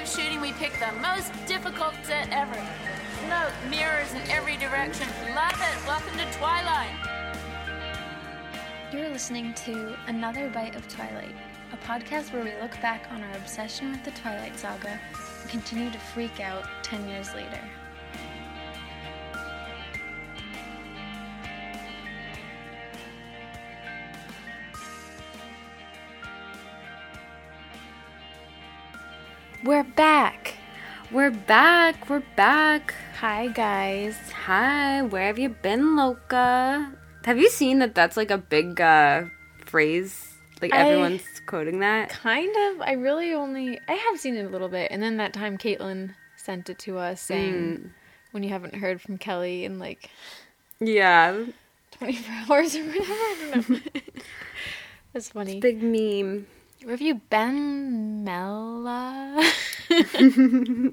of shooting, we picked the most difficult set ever. Smoke, mirrors in every direction. Love it. Welcome to Twilight. You're listening to Another Bite of Twilight, a podcast where we look back on our obsession with the Twilight Saga and continue to freak out 10 years later. We're back! We're back. We're back. Hi, guys. Hi. Where have you been, Loca? Have you seen that? That's like a big uh, phrase. Like I- everyone's quoting that. Kind of. I really only. I have seen it a little bit. And then that time Caitlin sent it to us saying, when you haven't heard from Kelly in like Yeah. 24 hours or whatever. I don't know. That's funny. Big meme. Where have you been, Mella?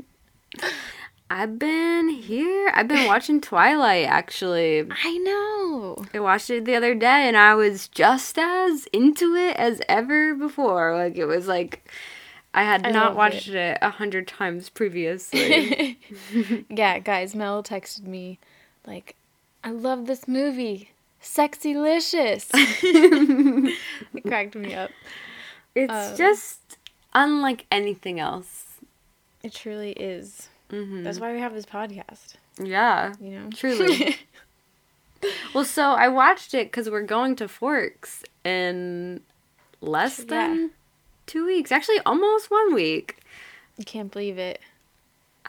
I've been here. I've been watching Twilight. Actually, I know. I watched it the other day, and I was just as into it as ever before. Like it was like. I had I not watched it a hundred times previously. Yeah, guys, Mel texted me, like, I love this movie. Sexylicious. it cracked me up. It's Um, just unlike anything else. It truly is. hmm That's why we have this podcast, Yeah, you know? truly. well, so I watched it because we're going to Forks in less Yeah. than two weeks. Actually, almost one week. I can't believe it.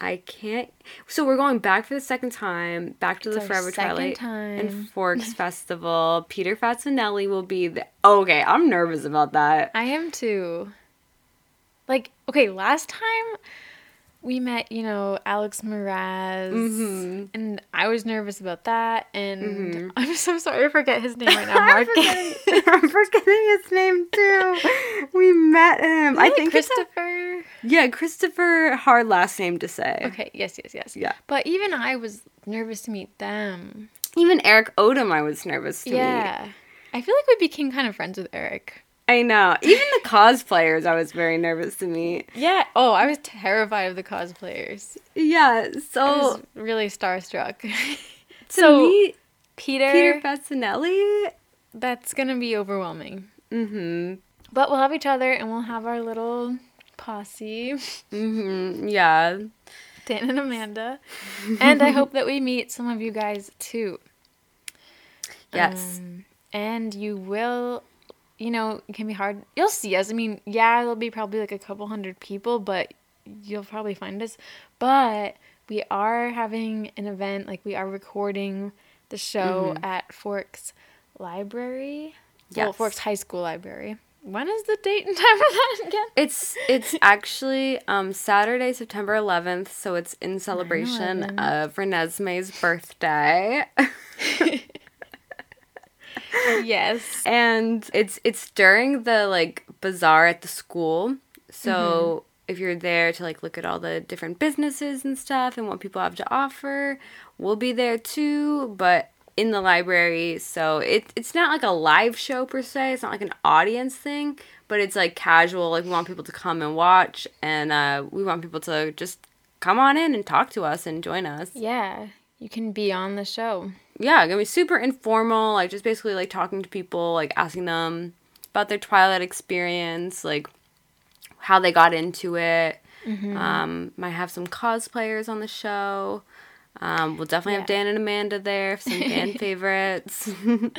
I can't. So we're going back for the second time, back to It's the Forever Twilight time. and Forks Festival. Peter Facinelli will be the. Okay, I'm nervous about that. I am too. Like, okay, last time we met, you know, Alex Meraz, Mhm. and I was nervous about that, and Mhm. I'm so sorry I forget his name right now, I'm forgetting, I'm forgetting his name too. We met him. I think Christopher. yeah, Christopher. Hard last name to say. Okay, yes, yes, yes. Yeah. But even I was nervous to meet them. Even Eric Odom, I was nervous to meet. yeah. I feel like we became kind of friends with Eric. I know. Even the cosplayers, I was very nervous to meet. Yeah. Oh, I was terrified of the cosplayers. Yeah. So I was really starstruck. to so, meet Peter, Peter Facinelli. that's going to be overwhelming. Mm-hmm. But we'll have each other and we'll have our little posse, Mm-hmm. Yeah. Dan and Amanda. and I hope that we meet some of you guys too. Yes. Um, and you will, you know, it can be hard. You'll see us. I mean, yeah, there'll be probably like a couple hundred people, but you'll probably find us. But we are having an event, like we are recording the show at Forks Library. Well, Forks High School Library. When is the date and time of that again? It's it's actually um, Saturday, September 11th, so it's in celebration 9/11. of Renesmee's birthday. yes. and it's it's during the like bazaar at the school so Mm-hmm. if you're there to like look at all the different businesses and stuff and what people have to offer we'll be there too but in the library so it, it's not like a live show per se it's not like an audience thing but it's like casual like we want people to come and watch and uh, we want people to just come on in and talk to us and join us Yeah. You can be on the show. Yeah, gonna be super informal, like just basically like talking to people, like asking them about their Twilight experience, like how they got into it. Mm-hmm. Um, might have some cosplayers on the show. Um, we'll definitely have Dan and Amanda there, some fan favorites.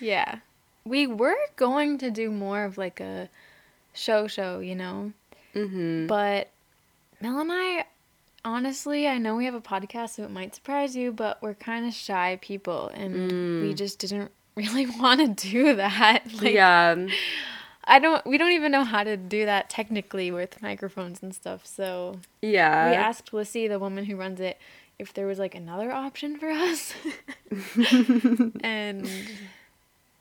Yeah. We were going to do more of like a show show, you know? hmm But Mel and I, honestly, I know we have a podcast, so it might surprise you, but we're kind of shy people, and we mm. just didn't really want to do that. Like, yeah, I don't. We don't even know how to do that technically with microphones and stuff. So yeah. we asked Lissy, the woman who runs it, if there was like another option for us, and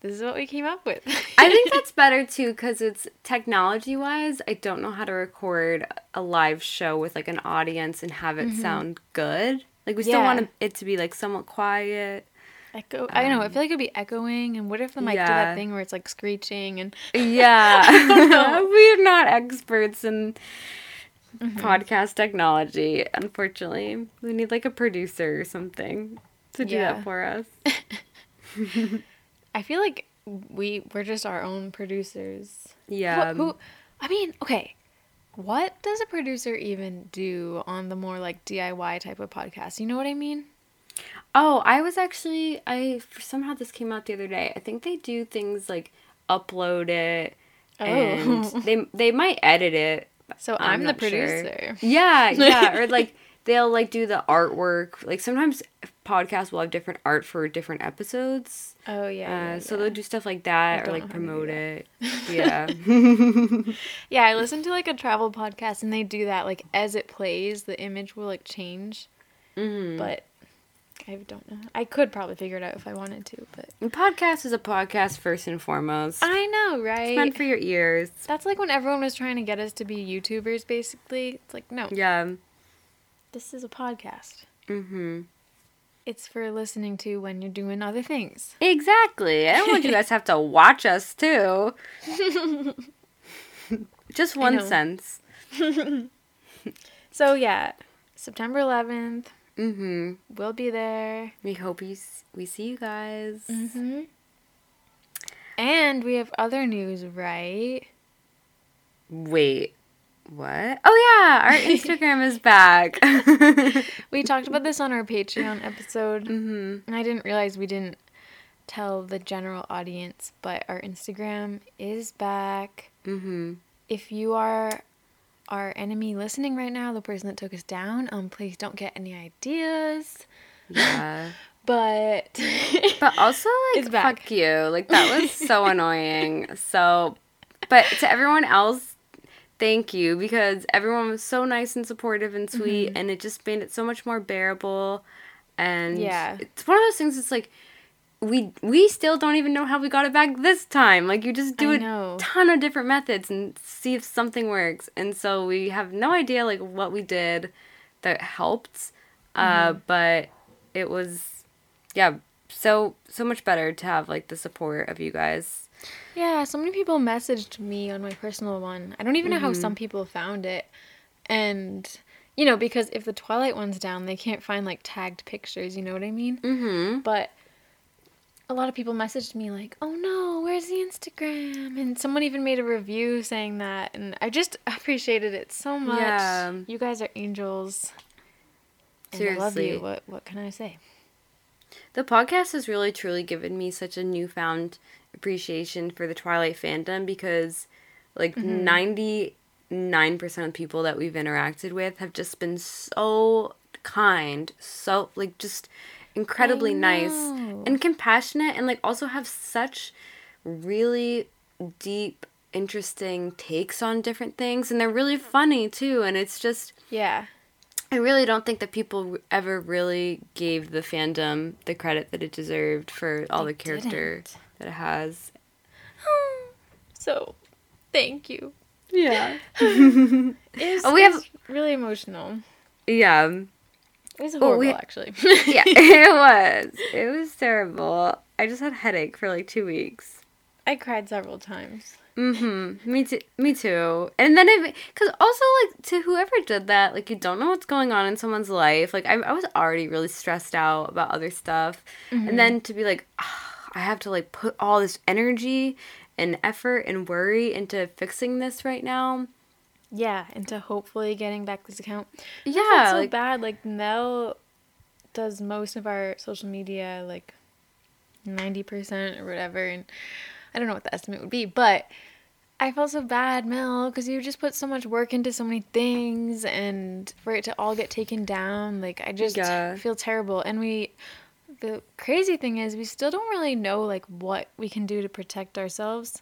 this is what we came up with. I think that's better too because it's technology wise. I don't know how to record a live show with like an audience and have it sound good. Like we still Mm-hmm. Want it to be like somewhat quiet. Echo. I don't know. I feel like it'd be echoing, and what if the mic do yeah. that thing where it's like screeching and Yeah, we're not experts in podcast technology. Unfortunately, we need like a producer or something to do Yeah. that for us. I feel like we we're just our own producers. Yeah. Who, who I mean, okay. What does a producer even do on the more like DIY type of podcast? You know what I mean? Oh, I was actually I somehow this came out the other day. I think they do things like upload it oh. and Oh. they they might edit it. So I'm, the not sure. producer. Yeah, yeah, or like they'll like do the artwork. Like sometimes podcasts will have different art for different episodes. Oh yeah. Uh, yeah, so they'll do stuff like that or like know how to do promote it. Yeah. Yeah, I listen to like a travel podcast and they do that. Like as it plays, the image will like change. hmm But I don't know. I could probably figure it out if I wanted to, but podcast is a podcast first and foremost. I know, It's right? meant for your ears. That's like when everyone was trying to get us to be YouTubers, basically. It's like, no, Yeah. this is a podcast. Mm-hmm. It's for listening to when you're doing other things. Exactly. I don't want you guys to have to watch us too. Just one sense. So yeah, September 11th, Mm-hmm. we'll be there. We hope you s- we see you guys. hmm And we have other news, right? Wait. What? Oh yeah, our Instagram is back. We talked about this on our Patreon episode, mm-hmm. and I didn't realize we didn't tell the general audience, but our Instagram is back. Mm-hmm. If you are our enemy listening right now, the person that took us down, um, please don't get any ideas. Yeah. But But also like fuck you. Like that was so annoying. So but to everyone else, thank you because everyone was so nice and supportive and sweet Mm-hmm. and it just made it so much more bearable. And Yeah. it's one of those things it's like we we still don't even know how we got it back this time. Like you just do I a know. ton of different methods and see if something works. And so we have no idea like what we did that helped. Uh Mm-hmm. but it was yeah, so so much better to have like the support of you guys. Yeah, so many people messaged me on my personal one. I don't even know how some people found it. And you know, because if the Twilight one's down, they can't find like tagged pictures, you know what I mean? Mm-hmm. But a lot of people messaged me like, "Oh no, where's the Instagram?" And someone even made a review saying that, and I just appreciated it so much. Yeah. You guys are angels. And I love Seriously. you. What what can I say? The podcast has really truly given me such a newfound appreciation for the Twilight fandom because like Mm-hmm. 99% of people that we've interacted with have just been so kind, so like just incredibly nice and compassionate and like also have such really deep interesting takes on different things and they're really funny too and it's just Yeah. I really don't think that people ever really gave the fandom the credit that it deserved for all They the character didn't. That it has. So, thank you. Yeah. It was, Oh, we have- really emotional. Yeah. It was Oh, horrible, we- actually. Yeah, it was. It was terrible. I just had headache for like two weeks. I cried several times. Mm-hmm. Me too. Me too. And then it, cause also like to whoever did that, like you don't know what's going on in someone's life. Like I, I was already really stressed out about other stuff, and then to be like, "Ah, I have to like put all this energy and effort and worry into fixing this right now. Yeah, into hopefully getting back this account. Yeah, felt so like bad. Like Mel does most of our social media, like ninety percent or whatever, and I don't know what the estimate would be, but I felt so bad, Mel, because you just put so much work into so many things, and for it to all get taken down, like I just Yeah. feel terrible. And we, the crazy thing is, we still don't really know like what we can do to protect ourselves.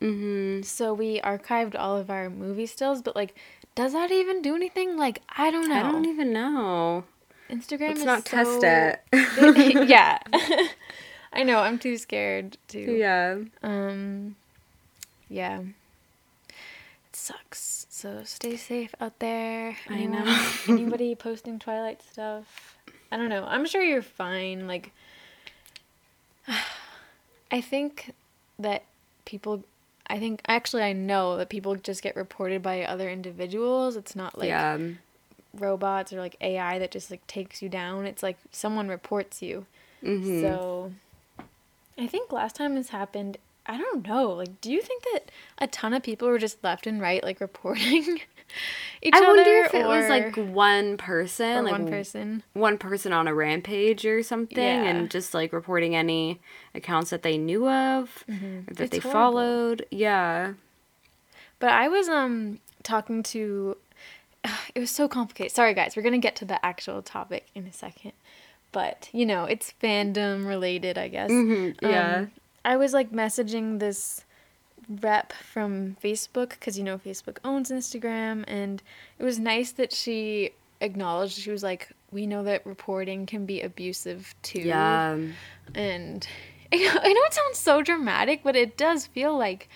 mm-hmm. So we archived all of our movie stills, but like, does that even do anything? Like, I don't know. I don't even know. Instagram Let's is not so... test it. yeah. I know. I'm too scared to. yeah. Um. Yeah. It sucks. So stay safe out there. I know. anybody posting Twilight stuff? I don't know. I'm sure you're fine. Like, I think that people I think actually I know that people just get reported by other individuals. It's not like yeah. robots or like AI that just like takes you down. It's like someone reports you. Mhm. So I think last time this happened, I don't know. Like, do you think that a ton of people were just left and right like reporting each I other? wonder if it was like one person, like one person. one person on a rampage or something, Yeah. and just like reporting any accounts that they knew of that Mm-hmm. It's they horrible. followed. Yeah. But I was um talking to it was so complicated. Sorry guys, we're going to get to the actual topic in a second. But, you know, it's fandom related, I guess. Mhm, yeah. Um, I was like messaging this rep from Facebook cuz you know Facebook owns Instagram and it was nice that she acknowledged she was like we know that reporting can be abusive too Yeah. and I know, I know it sounds so dramatic, but it does feel like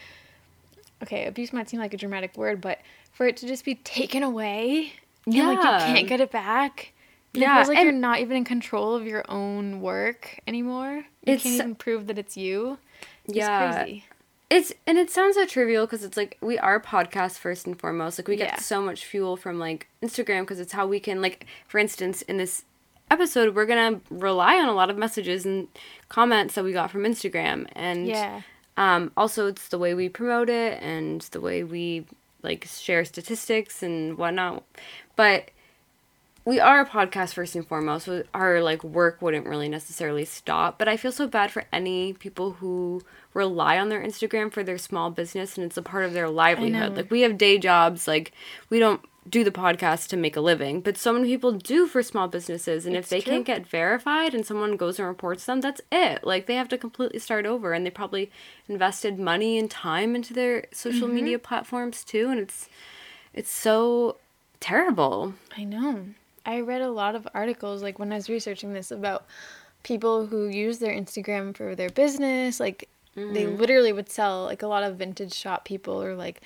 okay, abuse might seem like a dramatic word, but for it to just be taken away, and like you can't get it back. and Yeah, it feels like you're not even in control of your own work anymore. You can't even prove that it's you. It's Yeah. crazy. It's and it sounds so trivial because it's like we are podcast first and foremost. Like we get Yeah. so much fuel from like Instagram because it's how we can like for instance in this episode we're gonna rely on a lot of messages and comments that we got from Instagram and Yeah. um, also it's the way we promote it and the way we like share statistics and whatnot. But we are a podcast first and foremost. Our like work wouldn't really necessarily stop. But I feel so bad for any people who rely on their Instagram for their small business and it's a part of their livelihood. Like we have day jobs. Like we don't do the podcast to make a living, but so many people do for small businesses. And if they true. can't get verified and someone goes and reports them, that's it. Like they have to completely start over and they probably invested money and time into their social Mm-hmm. media platforms too. And it's it's so terrible. I know. I read a lot of articles like when I was researching this about people who use their Instagram for their business. Like they Mm-hmm. literally would sell like a lot of vintage shop people or like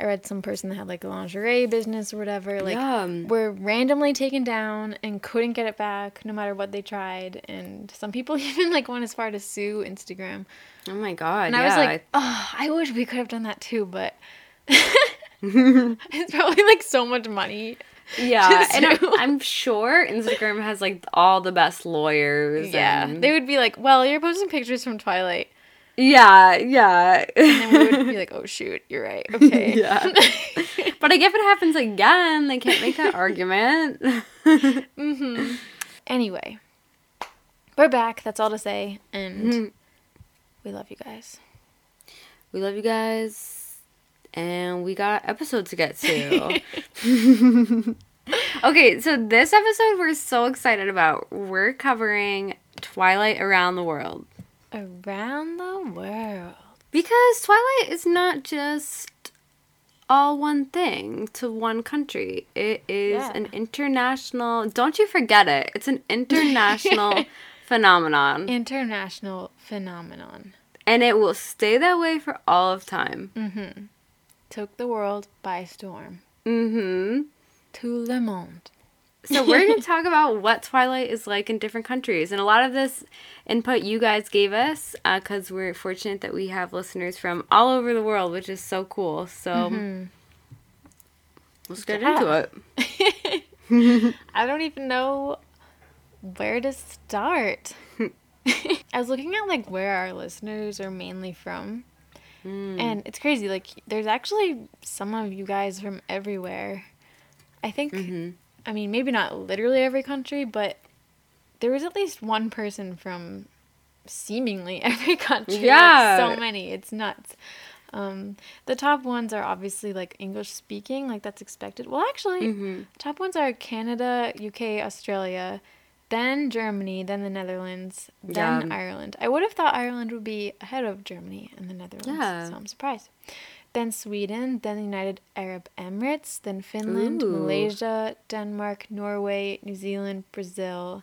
I read some person that had like a lingerie business or whatever. Like Yeah. were randomly taken down and couldn't get it back no matter what they tried. And some people even like went as far to sue Instagram. Oh my god. And yeah. I was like, oh, I wish we could have done that too, but it's probably like so much money. Yeah, and I'm. I'm sure Instagram has like all the best lawyers. Yeah. and- They would be like, well, you're posting pictures from Twilight. yeah, yeah. And we would be like, oh, shoot, you're right. Okay. yeah. but like if it happens again, they can't make that argument. Mhm. Anyway, we're back. That's all to say. And Mhm. we love you guys. we love you guys, and we got episodes to get to. okay, so this episode we're so excited about. We're covering Twilight Around the World. Around the world. Because Twilight is not just all one thing to one country. It is Yeah. an international, don't you forget it. It's an international phenomenon. International phenomenon. and it will stay that way for all of time. Mm-hmm. Took the world by storm. Mhm. To le monde. So we're going to talk about what Twilight is like in different countries. And a lot of this input you guys gave us because we're fortunate that we have listeners from all over the world, which is so cool. So Mhm. let's get Yeah. into it. I don't even know where to start. I was looking at like where our listeners are mainly from. Mm. And it's crazy. Like, there's actually some of you guys from everywhere. I think, Mhm. I mean, maybe not literally every country, but there was at least one person from seemingly every country. Like, Yeah. so many. It's nuts. Um, the top ones are obviously like English speaking, like that's expected. Well, actually, Mhm. top ones are Canada, UK, Australia, then Germany, then the Netherlands, then Yeah. Ireland. I would have thought Ireland would be ahead of Germany and the Netherlands, Yeah. so I'm surprised. Then Sweden, then the United Arab Emirates, then Finland, Ooh. Malaysia, Denmark, Norway, New Zealand, Brazil.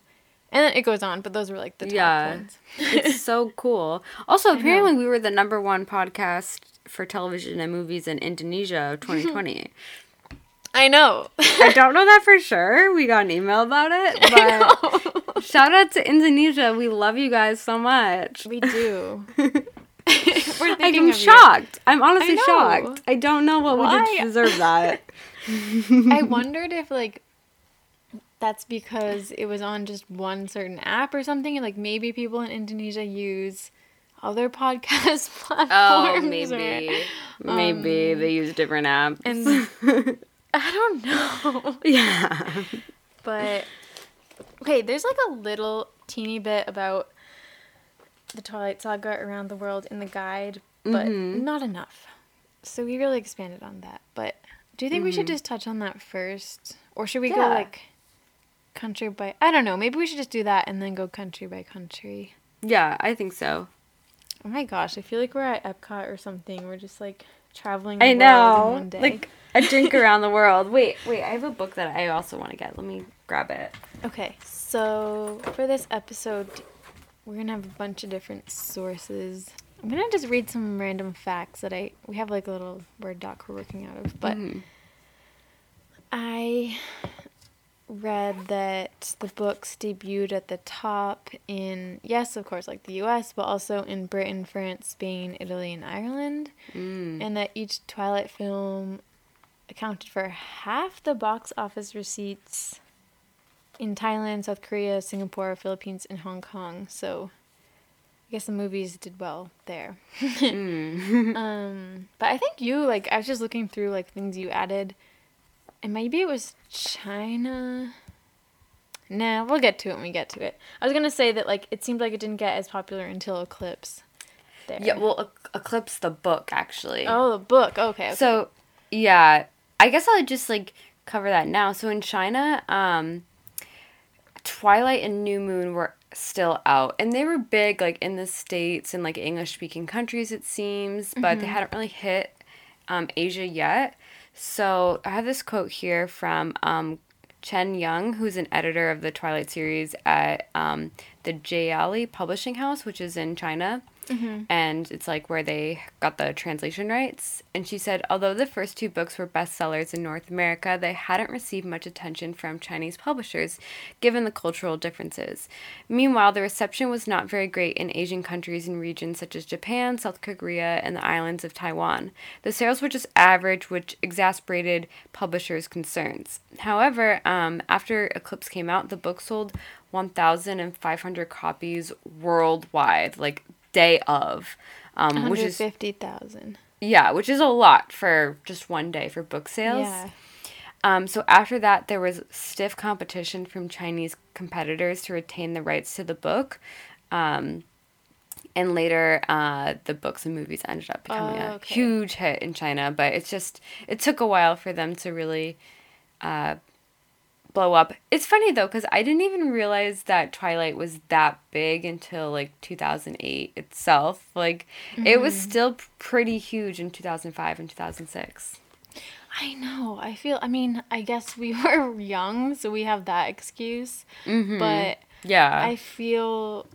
And then it goes on, but those were like the top Yeah. ones. it's so cool. Also, apparently, we were the number one podcast for television and movies in Indonesia of 2020. I know. I don't know that for sure. We got an email about it, but shout out to Indonesia. We love you guys so much. we do. we're thinking I'm of you. shocked. I'm honestly know. shocked. I don't know what we did to deserve that. I wondered if like that's because it was on just one certain app or something, and like maybe people in Indonesia use other podcast oh, platforms. Oh, or- maybe. maybe um, they use different apps. and- I don't know. yeah. But okay, there's like a little teeny bit about the Twilight Saga around the world in the guide, but mm-hmm. not enough. So we really expanded on that. But do you think we should mm-hmm. just touch on that first, or should we go like country by? I don't know. Maybe we should just do that and then go country by country. Yeah, I think so. Oh my gosh, I feel like we're at Epcot or something. We're just like traveling. The I world in know. one day. Like a drink around the world. Wait, wait, I have a book that I also want to get. Let me grab it. Okay, so for this episode, we're gonna have a bunch of different sources. I'm gonna just read some random facts that I we have like a little word doc we're working out of, but Mhm. I read that the books debuted at the top in yes, of course, like the U.S., but also in Britain, France, Spain, Italy, and Ireland, Mm. and that each Twilight film accounted for half the box office receipts in Thailand, South Korea, Singapore, Philippines, and Hong Kong. So I guess the movies did well there. Mm. um, but I think you like I was just looking through like things you added, and maybe it was China. Nah, we'll get to it when we get to it. I was gonna say that like it seemed like it didn't get as popular until Eclipse. There. yeah, well, Ec- Eclipse the book actually. Oh, the book. Okay. okay. So, yeah, I guess I'll just like cover that now. So in China, um Twilight and New Moon were still out and they were big like in the states and like English speaking countries it seems, but they hadn't really hit um Asia yet. So, I have this quote here from um Chen Young, who's an editor of the Twilight series at um, the Jieli Publishing House, which is in China and it's like where they got the translation rights. And she said, although the first two books were bestsellers in North America, they hadn't received much attention from Chinese publishers, given the cultural differences. Meanwhile, the reception was not very great in Asian countries and regions such as Japan, South Korea, and the islands of Taiwan. The sales were just average, which exasperated publishers' concerns. However, um, after Eclipse came out, the book sold 1,500 copies worldwide, like day of, um, which is 150,000. yeah, which is a lot for just one day for book sales. Yeah. Um, so after that, there was stiff competition from Chinese competitors to retain the rights to the book. Um, and later, uh, the books and movies ended up becoming Oh, a huge hit in China. But it's just, it took a while for them to really uh, blow up. It's funny though, because I didn't even realize that Twilight was that big until like 2008 itself. Like, it was Mm-hmm. still pretty huge in 2005 and 2006. I know. I feel, I mean, I guess we were young, so we have that excuse. Mm-hmm. But Yeah. I feel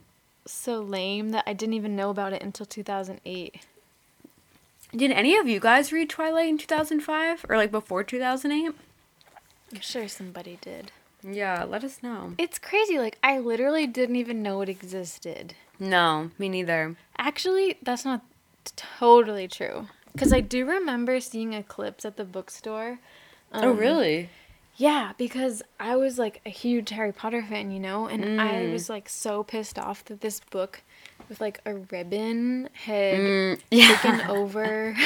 so lame that I didn't even know about it until 2008. Did any of you guys read Twilight in 2005 or like before 2008? I'm sure somebody did. Yeah, let us know. It's crazy. Like, I literally didn't even know it existed. No, me neither. Actually, that's not totally true. Because I do remember seeing Eclipse at the bookstore. oh, Um, really? Yeah, because I was like a huge Harry Potter fan, you know, and I Mm. was like so pissed off that this book with like a ribbon had Mm, taken over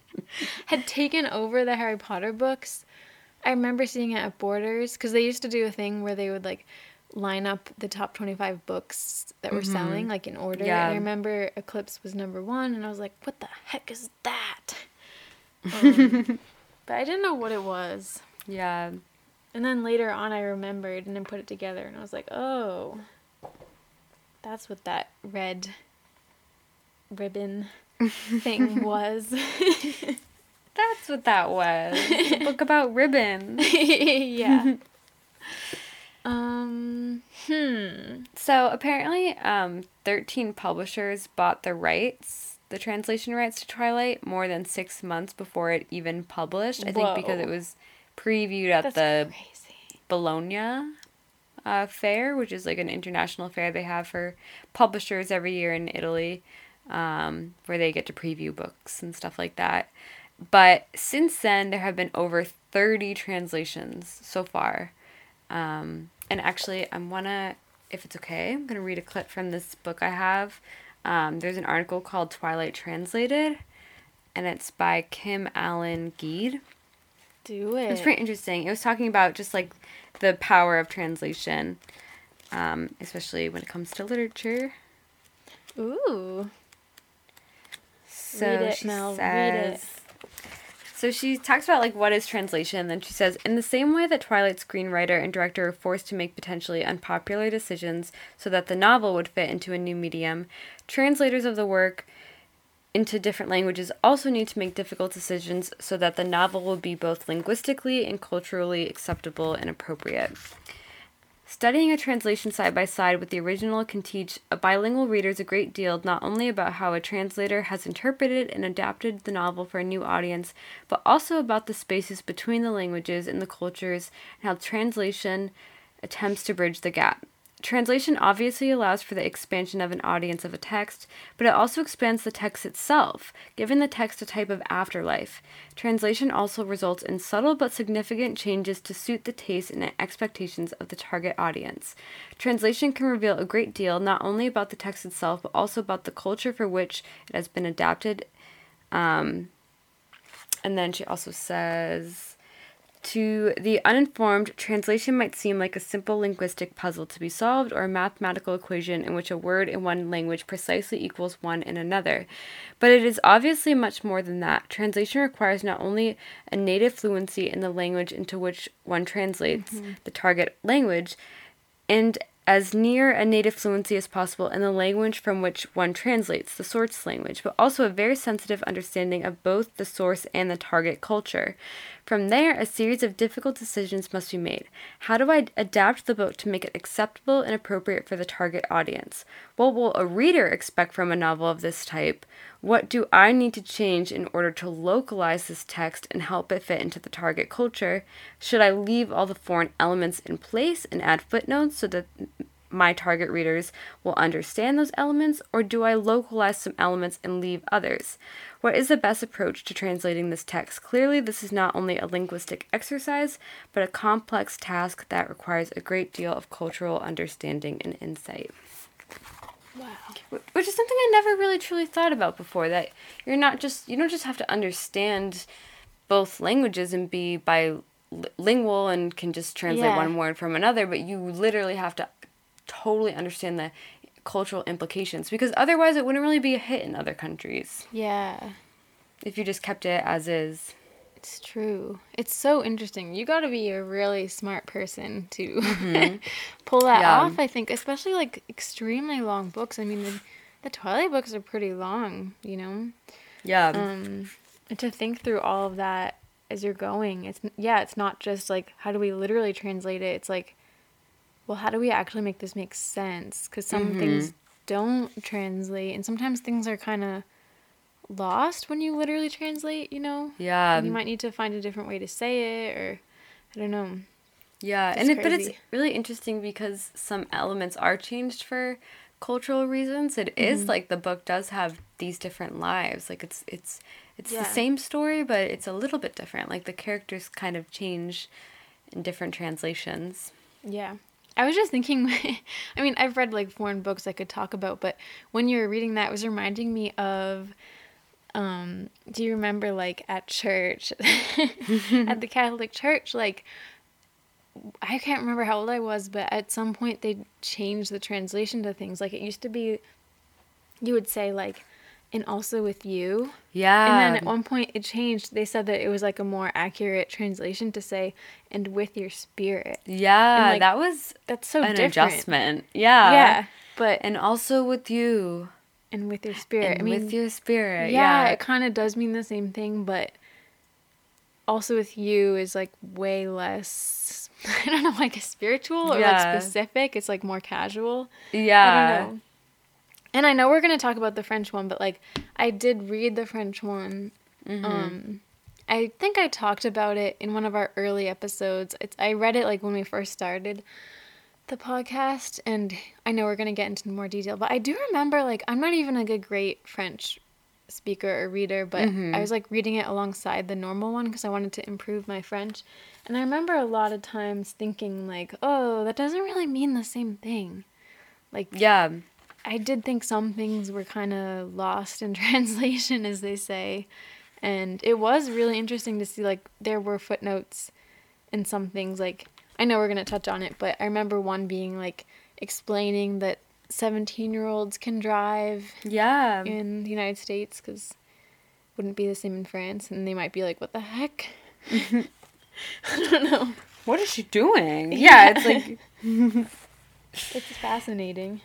had taken over the Harry Potter books. I remember seeing it at Borders because they used to do a thing where they would like line up the top 25 books that were selling like in order. Yeah. And I remember Eclipse was number 1 and I was like, "What the heck is that?" Um, but I didn't know what it was. Yeah. And then later on, I remembered and then put it together, and I was like, oh, that's what that red ribbon thing was. That's what that was. a book about ribbon. yeah. um, hmm. So apparently, um, 13 publishers bought the rights, the translation rights to Twilight, more than six months before it even published. I think because it was previewed at That's the crazy. Bologna uh, fair, which is like an international fair they have for publishers every year in Italy. um, where they get to preview books and stuff like that. But since then, there have been over 30 translations so far. Um, and actually, I'm want to, if it's okay, I'm going to read a clip from this book I have. Um, there's an article called Twilight Translated, and it's by Kim Allen Gleed. Do it. It's pretty interesting. It was talking about just like the power of translation, um, especially when it comes to literature. Ooh. So Read it, she Mel, read it. So she talks about like what is translation. Then she says, in the same way that Twilight screenwriter and director are forced to make potentially unpopular decisions so that the novel would fit into a new medium, translators of the work into different languages also need to make difficult decisions so that the novel will be both linguistically and culturally acceptable and appropriate. Studying a translation side by side with the original can teach a bilingual readers a great deal not only about how a translator has interpreted and adapted the novel for a new audience, but also about the spaces between the languages and the cultures and how translation attempts to bridge the gap. Translation obviously allows for the expansion of an audience of a text, but it also expands the text itself, giving the text a type of afterlife. Translation also results in subtle but significant changes to suit the taste and expectations of the target audience. Translation can reveal a great deal not only about the text itself, but also about the culture for which it has been adapted. Um, and then she also says. To the uninformed, translation might seem like a simple linguistic puzzle to be solved or a mathematical equation in which a word in one language precisely equals one in another. But it is obviously much more than that. Translation requires not only a native fluency in the language into which one translates mm-hmm. the target language, and as near a native fluency as possible in the language from which one translates, the source language, but also a very sensitive understanding of both the source and the target culture. From there, a series of difficult decisions must be made. How do I adapt the book to make it acceptable and appropriate for the target audience? What will a reader expect from a novel of this type? What do I need to change in order to localize this text and help it fit into the target culture? Should I leave all the foreign elements in place and add footnotes so that my target readers will understand those elements, or do I localize some elements and leave others? What is the best approach to translating this text? Clearly, this is not only a linguistic exercise, but a complex task that requires a great deal of cultural understanding and insight. Wow. Which is something I never really truly thought about before. That you're not just you don't just have to understand both languages and be bilingual and can just translate Yeah. one word from another, but you literally have to totally understand the cultural implications because otherwise it wouldn't really be a hit in other countries Yeah. if you just kept it as is. It's true. It's so interesting. You got to be a really smart person to pull that Yeah. off, I think, especially like extremely long books. I mean, the, the Twilight books are pretty long, you know? Yeah. Um, and to think through all of that as you're going, it's yeah, it's not just like how do we literally translate it? It's like, well, how do we actually make this make sense? Because some mm-hmm. things don't translate, and sometimes things are kind of lost when you literally translate. You know? yeah. And you might need to find a different way to say it, or I don't know. Yeah, It's and it, but it's really interesting because some elements are changed for cultural reasons. It is mm-hmm. like the book does have these different lives. Like it's it's it's Yeah. the same story, but it's a little bit different. Like the characters kind of change in different translations. Yeah. I was just thinking, I mean, I've read like foreign books I could talk about, but when you were reading that, it was reminding me of, um, do you remember like at church, at the Catholic Church, like, I can't remember how old I was, but at some point they changed the translation to things. Like it used to be, you would say like, and also with you. Yeah. And then at one point it changed. They said that it was like a more accurate translation to say, and with your spirit. yeah, like, that was That's so an different. adjustment. Yeah. Yeah, but And also with you. and with your spirit. And I mean, with your spirit. yeah, Yeah. it kind of does mean the same thing, but also with you is like way less. I don't know, like a spiritual or Yeah. like specific. It's like more casual. Yeah. I don't know. And I know we're gonna talk about the French one, but like I did read the French one. Mm-hmm. Um, I think I talked about it in one of our early episodes. It's I read it like when we first started. the podcast, and I know we're gonna get into more detail, but I do remember like I'm not even like a great French speaker or reader, but Mm-hmm. I was like reading it alongside the normal one because I wanted to improve my French. And I remember a lot of times thinking like, "Oh, that doesn't really mean the same thing." Like Yeah. I did think some things were kind of lost in translation, as they say. And it was really interesting to see, like, there were footnotes in some things. Like, I know we're going to touch on it, but I remember one being, like, explaining that 17 year olds can drive Yeah. in the United States because wouldn't be the same in France. And they might be like, what the heck? I don't know. What is she doing? Yeah, it's like It's fascinating.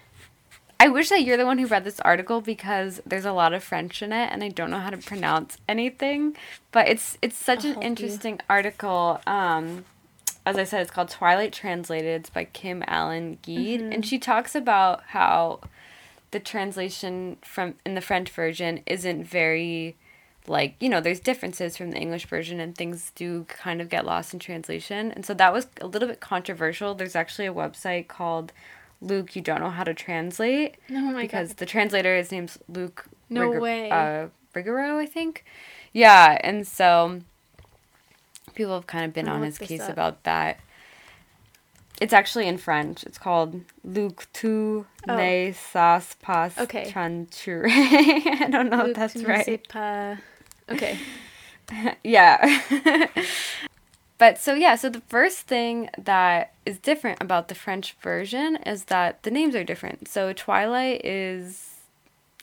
I wish that you're the one who read this article because there's a lot of French in it and I don't know how to pronounce anything. But it's it's such I'll an help you. interesting article. Um as I said, it's called Twilight Translated. It's by Kim Allen Gleed. Mm-hmm. And she talks about how the translation from in the French version isn't very like, you know, there's differences from the English version and things do kind of get lost in translation. And so that was a little bit controversial. There's actually a website called Luc, you don't know how to translate Oh my because god. the translator his name's Luc. No way. Uh, Rigoureau, I think. Yeah, and so people have kind of been I'll on his case up. about that. It's actually in French. It's called Luc tu Oh. ne sas pas Okay. chanture. I don't know if that's right. Okay. yeah. but so yeah, so the first thing that is different about the French version is that the names are different. So Twilight is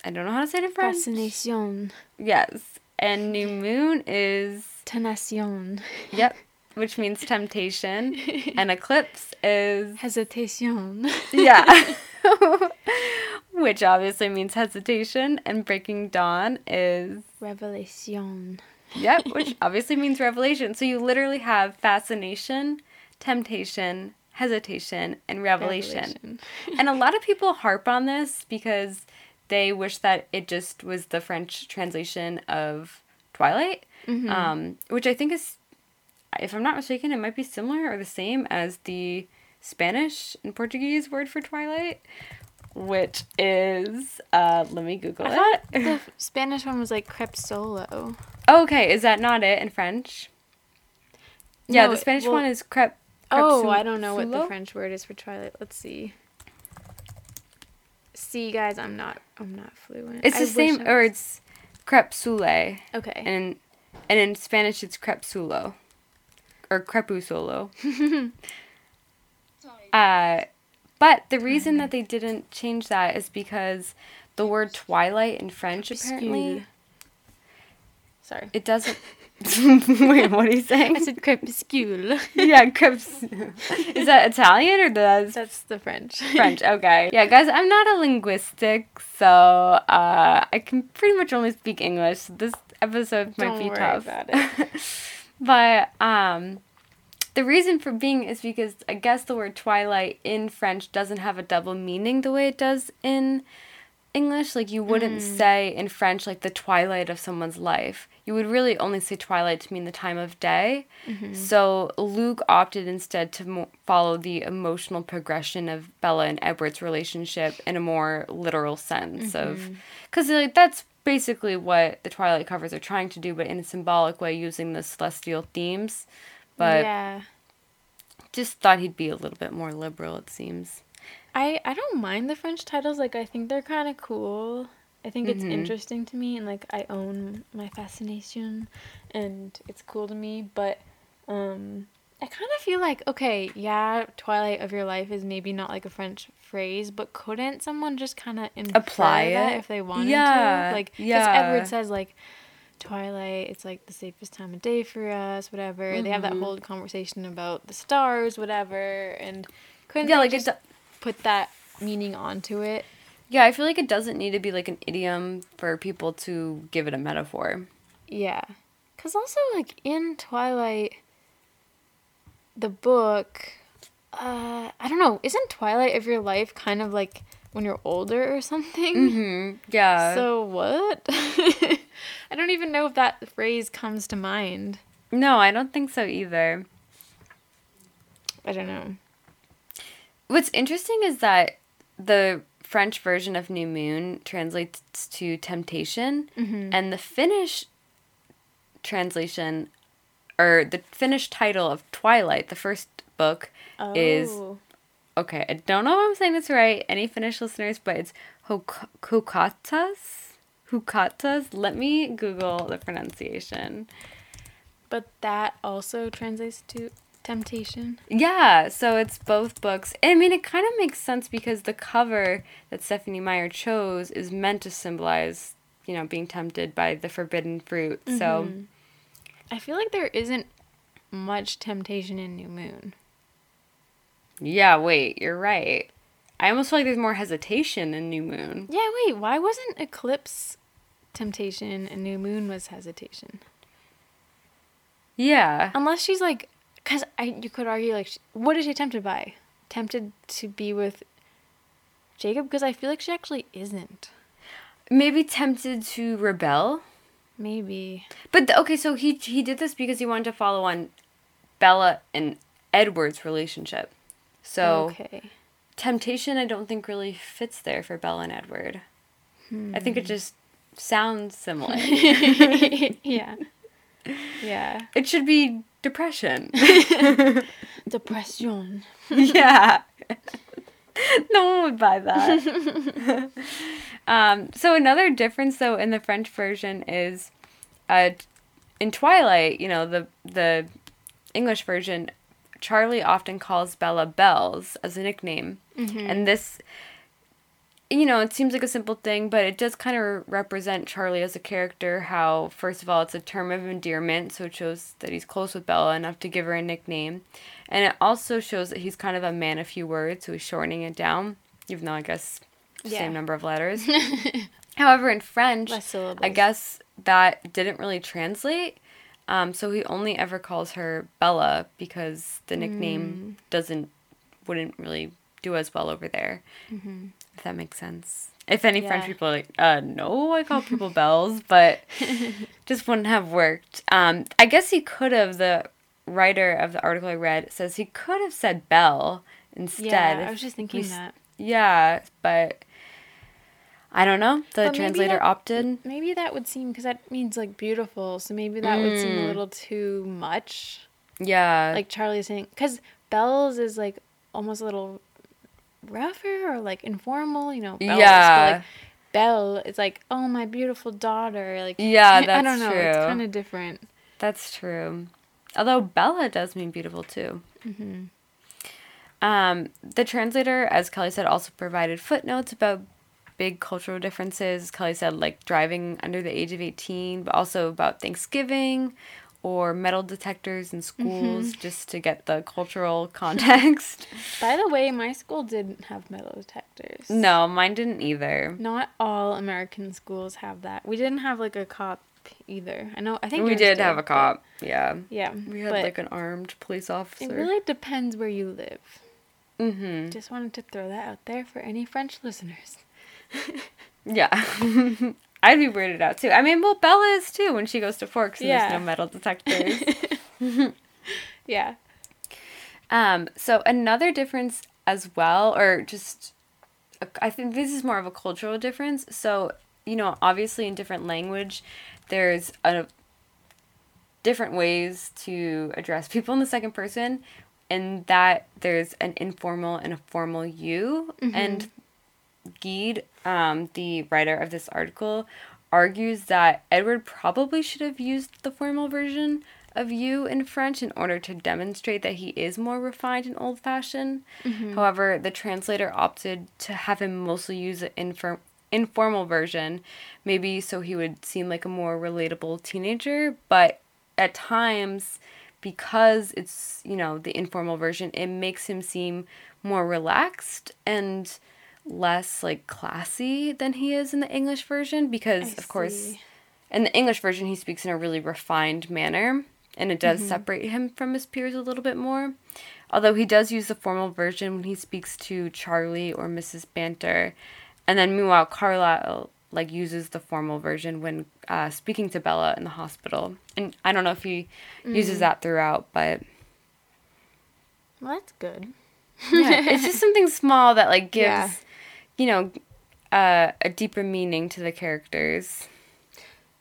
I don't know how to say it in French. Fascination. Yes. And New Moon is Tentation. yep, which means temptation. and Eclipse is Hesitation. yeah. which obviously means hesitation and Breaking Dawn is Revelation. Yep, which obviously means revelation. So you literally have fascination, temptation, hesitation, and revelation. and a lot of people harp on this because they wish that it just was the French translation of Twilight, um, which I think is, if I'm not mistaken, it might be similar or the same as the Spanish and Portuguese word for Twilight, which is, uh, let me Google I it. the Spanish one was like crepe solo. Oh, okay, is that not it in French? Yeah, No, the Spanish well- one is crepe. crepe Oh, I don't know what the? French word is for Twilight. Let's see. See, guys, I'm not. I'm not fluent. It's the wish same, or it's crepsule. Okay. and and in Spanish it's crepsulo, or crepusolo. uh, but the reason that they didn't change that is because the word twilight in French apparently Sorry. it doesn't. Wait, what are you saying? I said crepuscule. yeah, crepe. Is that Italian or does That's the French. French. Okay. Yeah, guys, I'm not a linguistic, so uh, I can pretty much only speak English. So this episode might Don't be worry tough. about it. but um, the reason for being is because I guess the word twilight in French doesn't have a double meaning the way it does in English. Like you wouldn't Mm. say in French like the twilight of someone's life. You would really only say twilight to mean the time of day. Mm-hmm. So Luc opted instead to mo- follow the emotional progression of Bella and Edward's relationship in a more literal sense of Mm-hmm. because like that's basically what the Twilight covers are trying to do, but in a symbolic way using the celestial themes. But yeah. just thought he'd be a little bit more liberal. It seems. I I don't mind the French titles. Like I think they're kind of cool. I think it's Mhm. interesting to me, and like I own my fascination, and it's cool to me. But um, I kind of feel like okay, yeah, Twilight of your life is maybe not like a French phrase, but couldn't someone just kind of Apply that it? if they wanted Yeah, to? Like, because yeah. Edward says like. Twilight, it's like the safest time of day for us, whatever. They have that Mhm. whole conversation about the stars, whatever, and couldn't Yeah, like just do- put that meaning onto it. yeah, I feel like it doesn't need to be like an idiom for people to give it a metaphor. Yeah. Cuz also like in Twilight the book uh I don't know, isn't Twilight of your life kind of like when you're older or something? Mm-hmm. Yeah. So what? I don't even know if that phrase comes to mind. no, I don't think so either. I don't know. What's interesting is that the French version of New Moon translates to temptation, Mm-hmm. and the Finnish translation, or the Finnish title of Twilight, the first book, is Oh. Okay. I don't know if I'm saying this right. Any Finnish listeners, but it's Hok- Hokatas. Hukatas. Let me Google the pronunciation. But that also translates to temptation. Yeah, so it's both books. I mean, it kind of makes sense because the cover that Stephenie Meyer chose is meant to symbolize, you know, being tempted by the forbidden fruit. So, mm-hmm. I feel like there isn't much temptation in New Moon. Yeah, wait, you're right. I almost feel like there's more hesitation in New Moon. Yeah, wait, why wasn't Eclipse temptation and New Moon was hesitation? Yeah. Unless she's like, because I you could argue like, what is she tempted by? Tempted to be with Jacob? Because I feel like she actually isn't. Maybe tempted to rebel. Maybe. But okay, so he he did this because he wanted to follow on Bella and Edward's relationship. So okay. temptation I don't think really fits there for Bella and Edward. I think it just sounds similar. yeah. Yeah. it should be depression. Depression. yeah. no one would buy that. um, so another difference though in the French version is uh, in Twilight, you know, the the English version, Charlie often calls Bella Bells as a nickname. Mm-hmm. And this you know, it seems like a simple thing, but it does kind of represent Charlie as a character. How, first of all, it's a term of endearment, so it shows that he's close with Bella enough to give her a nickname. And it also shows that he's kind of a man of few words, so he's shortening it down, even though I guess Yeah. same number of letters. However, in French, I guess that didn't really translate. Um, so he only ever calls her Bella because the nickname doesn't wouldn't really do as well over there. If that makes sense. If any French people are like, uh, no, I call people bells, but just wouldn't have worked. Um, I guess he could have. The writer of the article I read says he could have said bell instead. Yeah, I was just thinking s- that. Yeah, but I don't know. The But maybe translator that- opted. Maybe that would seem because that means like beautiful, so maybe that would seem a Mm. little too much. Yeah. Like Charlie's saying, because bells is like almost a little rougher or like informal, you know. Bells, Yeah. Like, Belle, it's like, oh my beautiful daughter. Like Yeah, I don't know. It's kind of different. That's true. Although Bella does mean beautiful too. Um, the translator, as Kelly said, also provided footnotes about big cultural differences. Kelly said, like driving under the age of 18, but also about Thanksgiving or metal detectors in schools just to get the cultural context. By the way, my school didn't have metal detectors. no, mine didn't either. Not all American schools have that. We didn't have like a cop either. I know. I think We yours did have a cop. Yeah. Yeah, We had like an armed police officer. it really depends where you live. mm-hmm. Just wanted to throw that out there for any French listeners. Yeah. I'd be weirded out too. I mean, well, Bella is too when she goes to Forks and Yeah. there's no metal detectors. Yeah. um, so another difference as well, or just, I think this is more of a cultural difference. So, you know, obviously in different language, there's a different ways to address people in the second person, and that there's an informal and a formal you. And Gleed, um, the writer of this article, argues that Edward probably should have used the formal version of you in French in order to demonstrate that he is more refined and old fashioned. However, the translator opted to have him mostly use the infor- informal version, maybe so he would seem like a more relatable teenager, but at times because it's you know the informal version it makes him seem more relaxed and less like classy than he is in the english version because I of course see. in the english version he speaks in a really refined manner and it does separate him from his peers a little bit more although he does use the formal version when he speaks to charlie or mrs banner and then meanwhile carlisle like uses the formal version when uh, speaking to bella in the hospital and i don't know if he uses that throughout but Well, that's good. yeah, it's just something small that like gives, Yeah. You know, uh, a deeper meaning to the characters.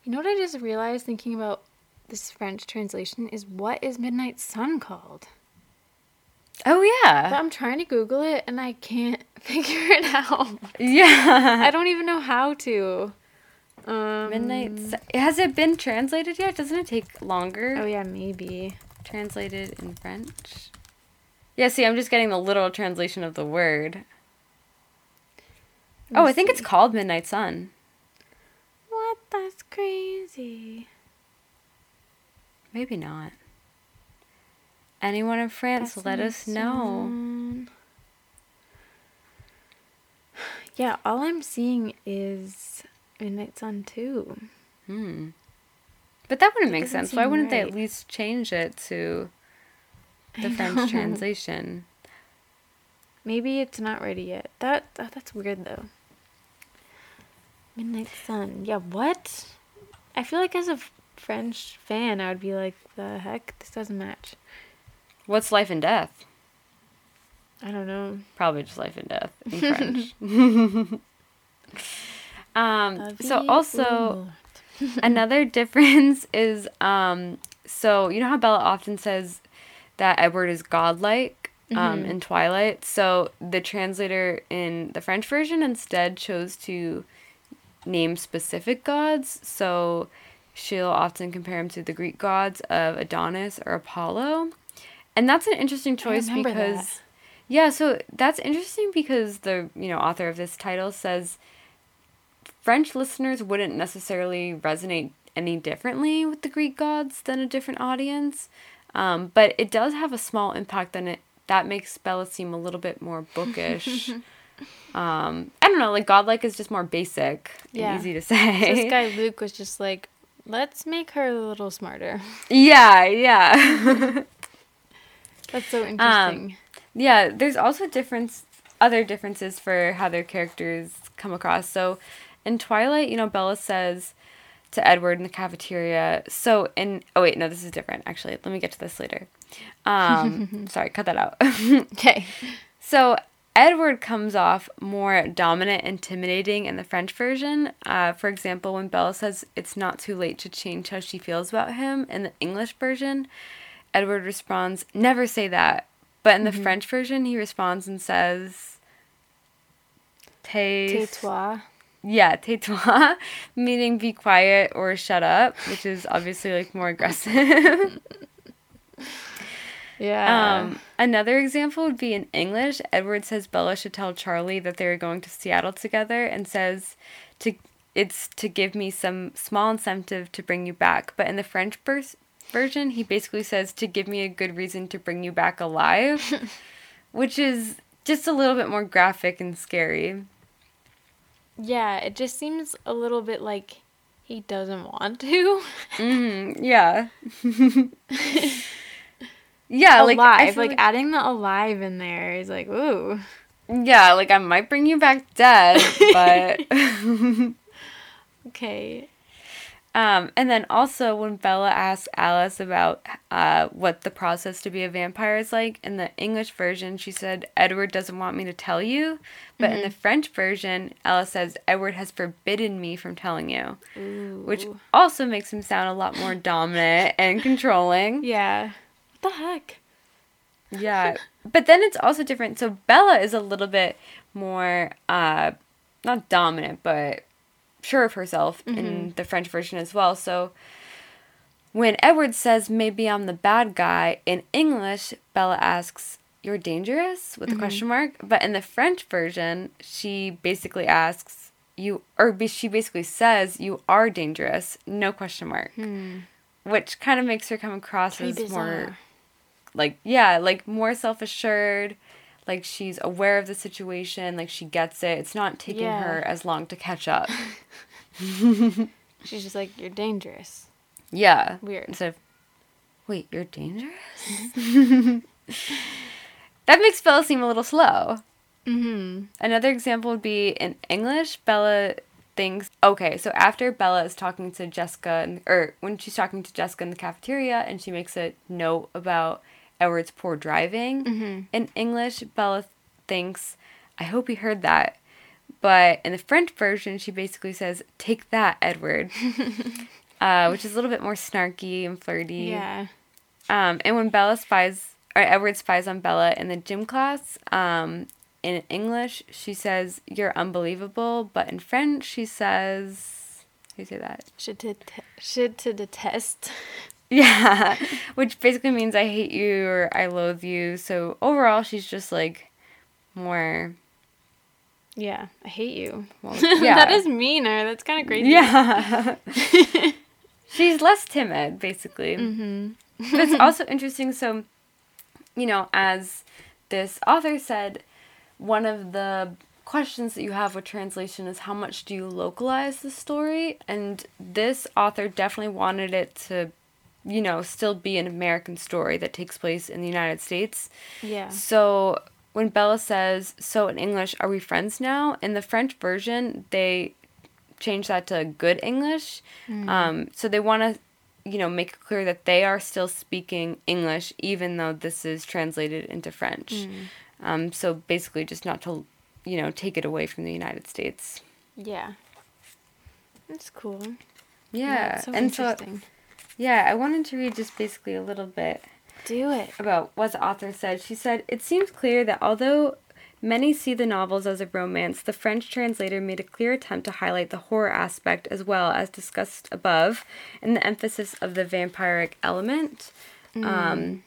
You know what I just realized thinking about this French translation is what is Midnight Sun called? Oh But yeah, I'm trying to Google it and I can't figure it out. yeah. I don't even know how to. Um, Midnight. Su- Has it been translated yet? Doesn't it take longer? Oh yeah, maybe. Translated in French. Yeah. See, I'm just getting the literal translation of the word. Let Oh, I think it's called Midnight Sun. What? That's crazy. Maybe not. Anyone in France, That's let us know. Yeah, all I'm seeing is Midnight Sun too. Hmm. But that wouldn't make sense. Why wouldn't they at least change it to the French translation? Maybe it's not ready yet. That, that that's weird though. Midnight Sun. Yeah, what? I feel like as a French fan, I would be like, the heck, this doesn't match. What's life and death? I don't know. Probably just life and death in French. um, so also another difference is um, so you know how Bella often says that Edward is godlike um, in Twilight. So the translator in the French version instead chose to name specific gods. So she'll often compare him to the Greek gods of Adonis or Apollo. And that's an interesting choice because that. yeah, so that's interesting because the, you know, author of this title says French listeners wouldn't necessarily resonate any differently with the Greek gods than a different audience. Um, but it does have a small impact on it. That makes Bella seem a little bit more bookish. um, I don't know, like godlike is just more basic Yeah. and easy to So say. this guy Luc was just like, let's make her a little smarter. yeah, yeah. That's so interesting. Yeah, there's also difference other differences for how their characters come across. So in Twilight, you know, Bella says to Edward in the cafeteria, so in oh wait, no, this is different actually. Let me get to this later. Um sorry, cut that out. okay. so Edward comes off more dominant, intimidating in the French version. Uh, for example, when Bella says it's not too late to change how she feels about him in the English version, Edward responds, Never say that. But in the French version, he responds and says, Tais. Tais-toi. Yeah, tais-toi, meaning be quiet or shut up, which is obviously like more aggressive. Yeah. Um, another example would be in English. Edward says Bella should tell Charlie that they're going to Seattle together, and says to it's to give me some small incentive to bring you back. But in the French vers- version, he basically says to give me a good reason to bring you back alive, which is just a little bit more graphic and scary. yeah, it just seems a little bit like he doesn't want to. hmm Yeah. yeah, like I alive. feel like, adding the alive in there is like, ooh. yeah, like I might bring you back dead, but. Okay. Um, and then also when Bella asks Alice about uh, what the process to be a vampire is like, in the English version, she said, Edward doesn't want me to tell you. But in the French version, Alice says, Edward has forbidden me from telling you. Ooh. Which also makes him sound a lot more dominant and controlling. Yeah. The heck? Yeah. But then it's also different. So Bella is a little bit more, uh, not dominant, but sure of herself in mm-hmm. the French version as well. So when Edward says, maybe I'm the bad guy, in English, Bella asks, you're dangerous? With a mm-hmm. question mark. But in the French version, she basically asks, you, or she basically says, you are dangerous, no question mark. Hmm. Which kind of makes her come across Very as more bizarre. Like yeah like more self-assured like she's aware of the situation like she gets it it's not taking Yeah. her as long to catch up She's just like, you're dangerous. yeah Weird. instead of wait you're dangerous that makes bella seem a little slow Mm-hmm. another example would be in english bella thinks okay so after bella is talking to jessica in, or when she's talking to jessica in the cafeteria and she makes a note about Edward's poor driving. Mm-hmm. In English, Bella thinks, I hope he heard that. But in the French version, she basically says, Take that, Edward. uh, which is a little bit more snarky and flirty. Yeah. Um, and when Bella spies, or Edward spies on Bella in the gym class, um, in English, she says, You're unbelievable. But in French, she says, How do you say that? Should to te- should to detest. Yeah, which basically means I hate you or I loathe you. So overall, she's just like more. Yeah, I hate you. Well, yeah. is meaner. That's kind of crazy. Yeah. she's less timid, basically. Mm-hmm. but it's also interesting. So, you know, as this author said, one of the questions that you have with translation is how much do you localize the story? And this author definitely wanted it to, you know, still be an American story that takes place in the United States. Yeah. So when Bella says, So in English, are we friends now? In the French version, they change that to good English. Um, so they want to, you know, make it clear that they are still speaking English, even though this is translated into French. Um, so basically, just not to, you know, take it away from the United States. Yeah. That's cool. Yeah. it's so and so, interesting. Yeah, I wanted to read just basically a little bit Do it. about what the author said. She said, It seems clear that although many see the novels as a romance, the French translator made a clear attempt to highlight the horror aspect as well as discussed above, and the emphasis of the vampiric element. Um,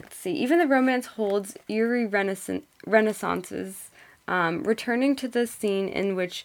let's see, even the romance holds eerie renaissance, renaissances, um, returning to the scene in which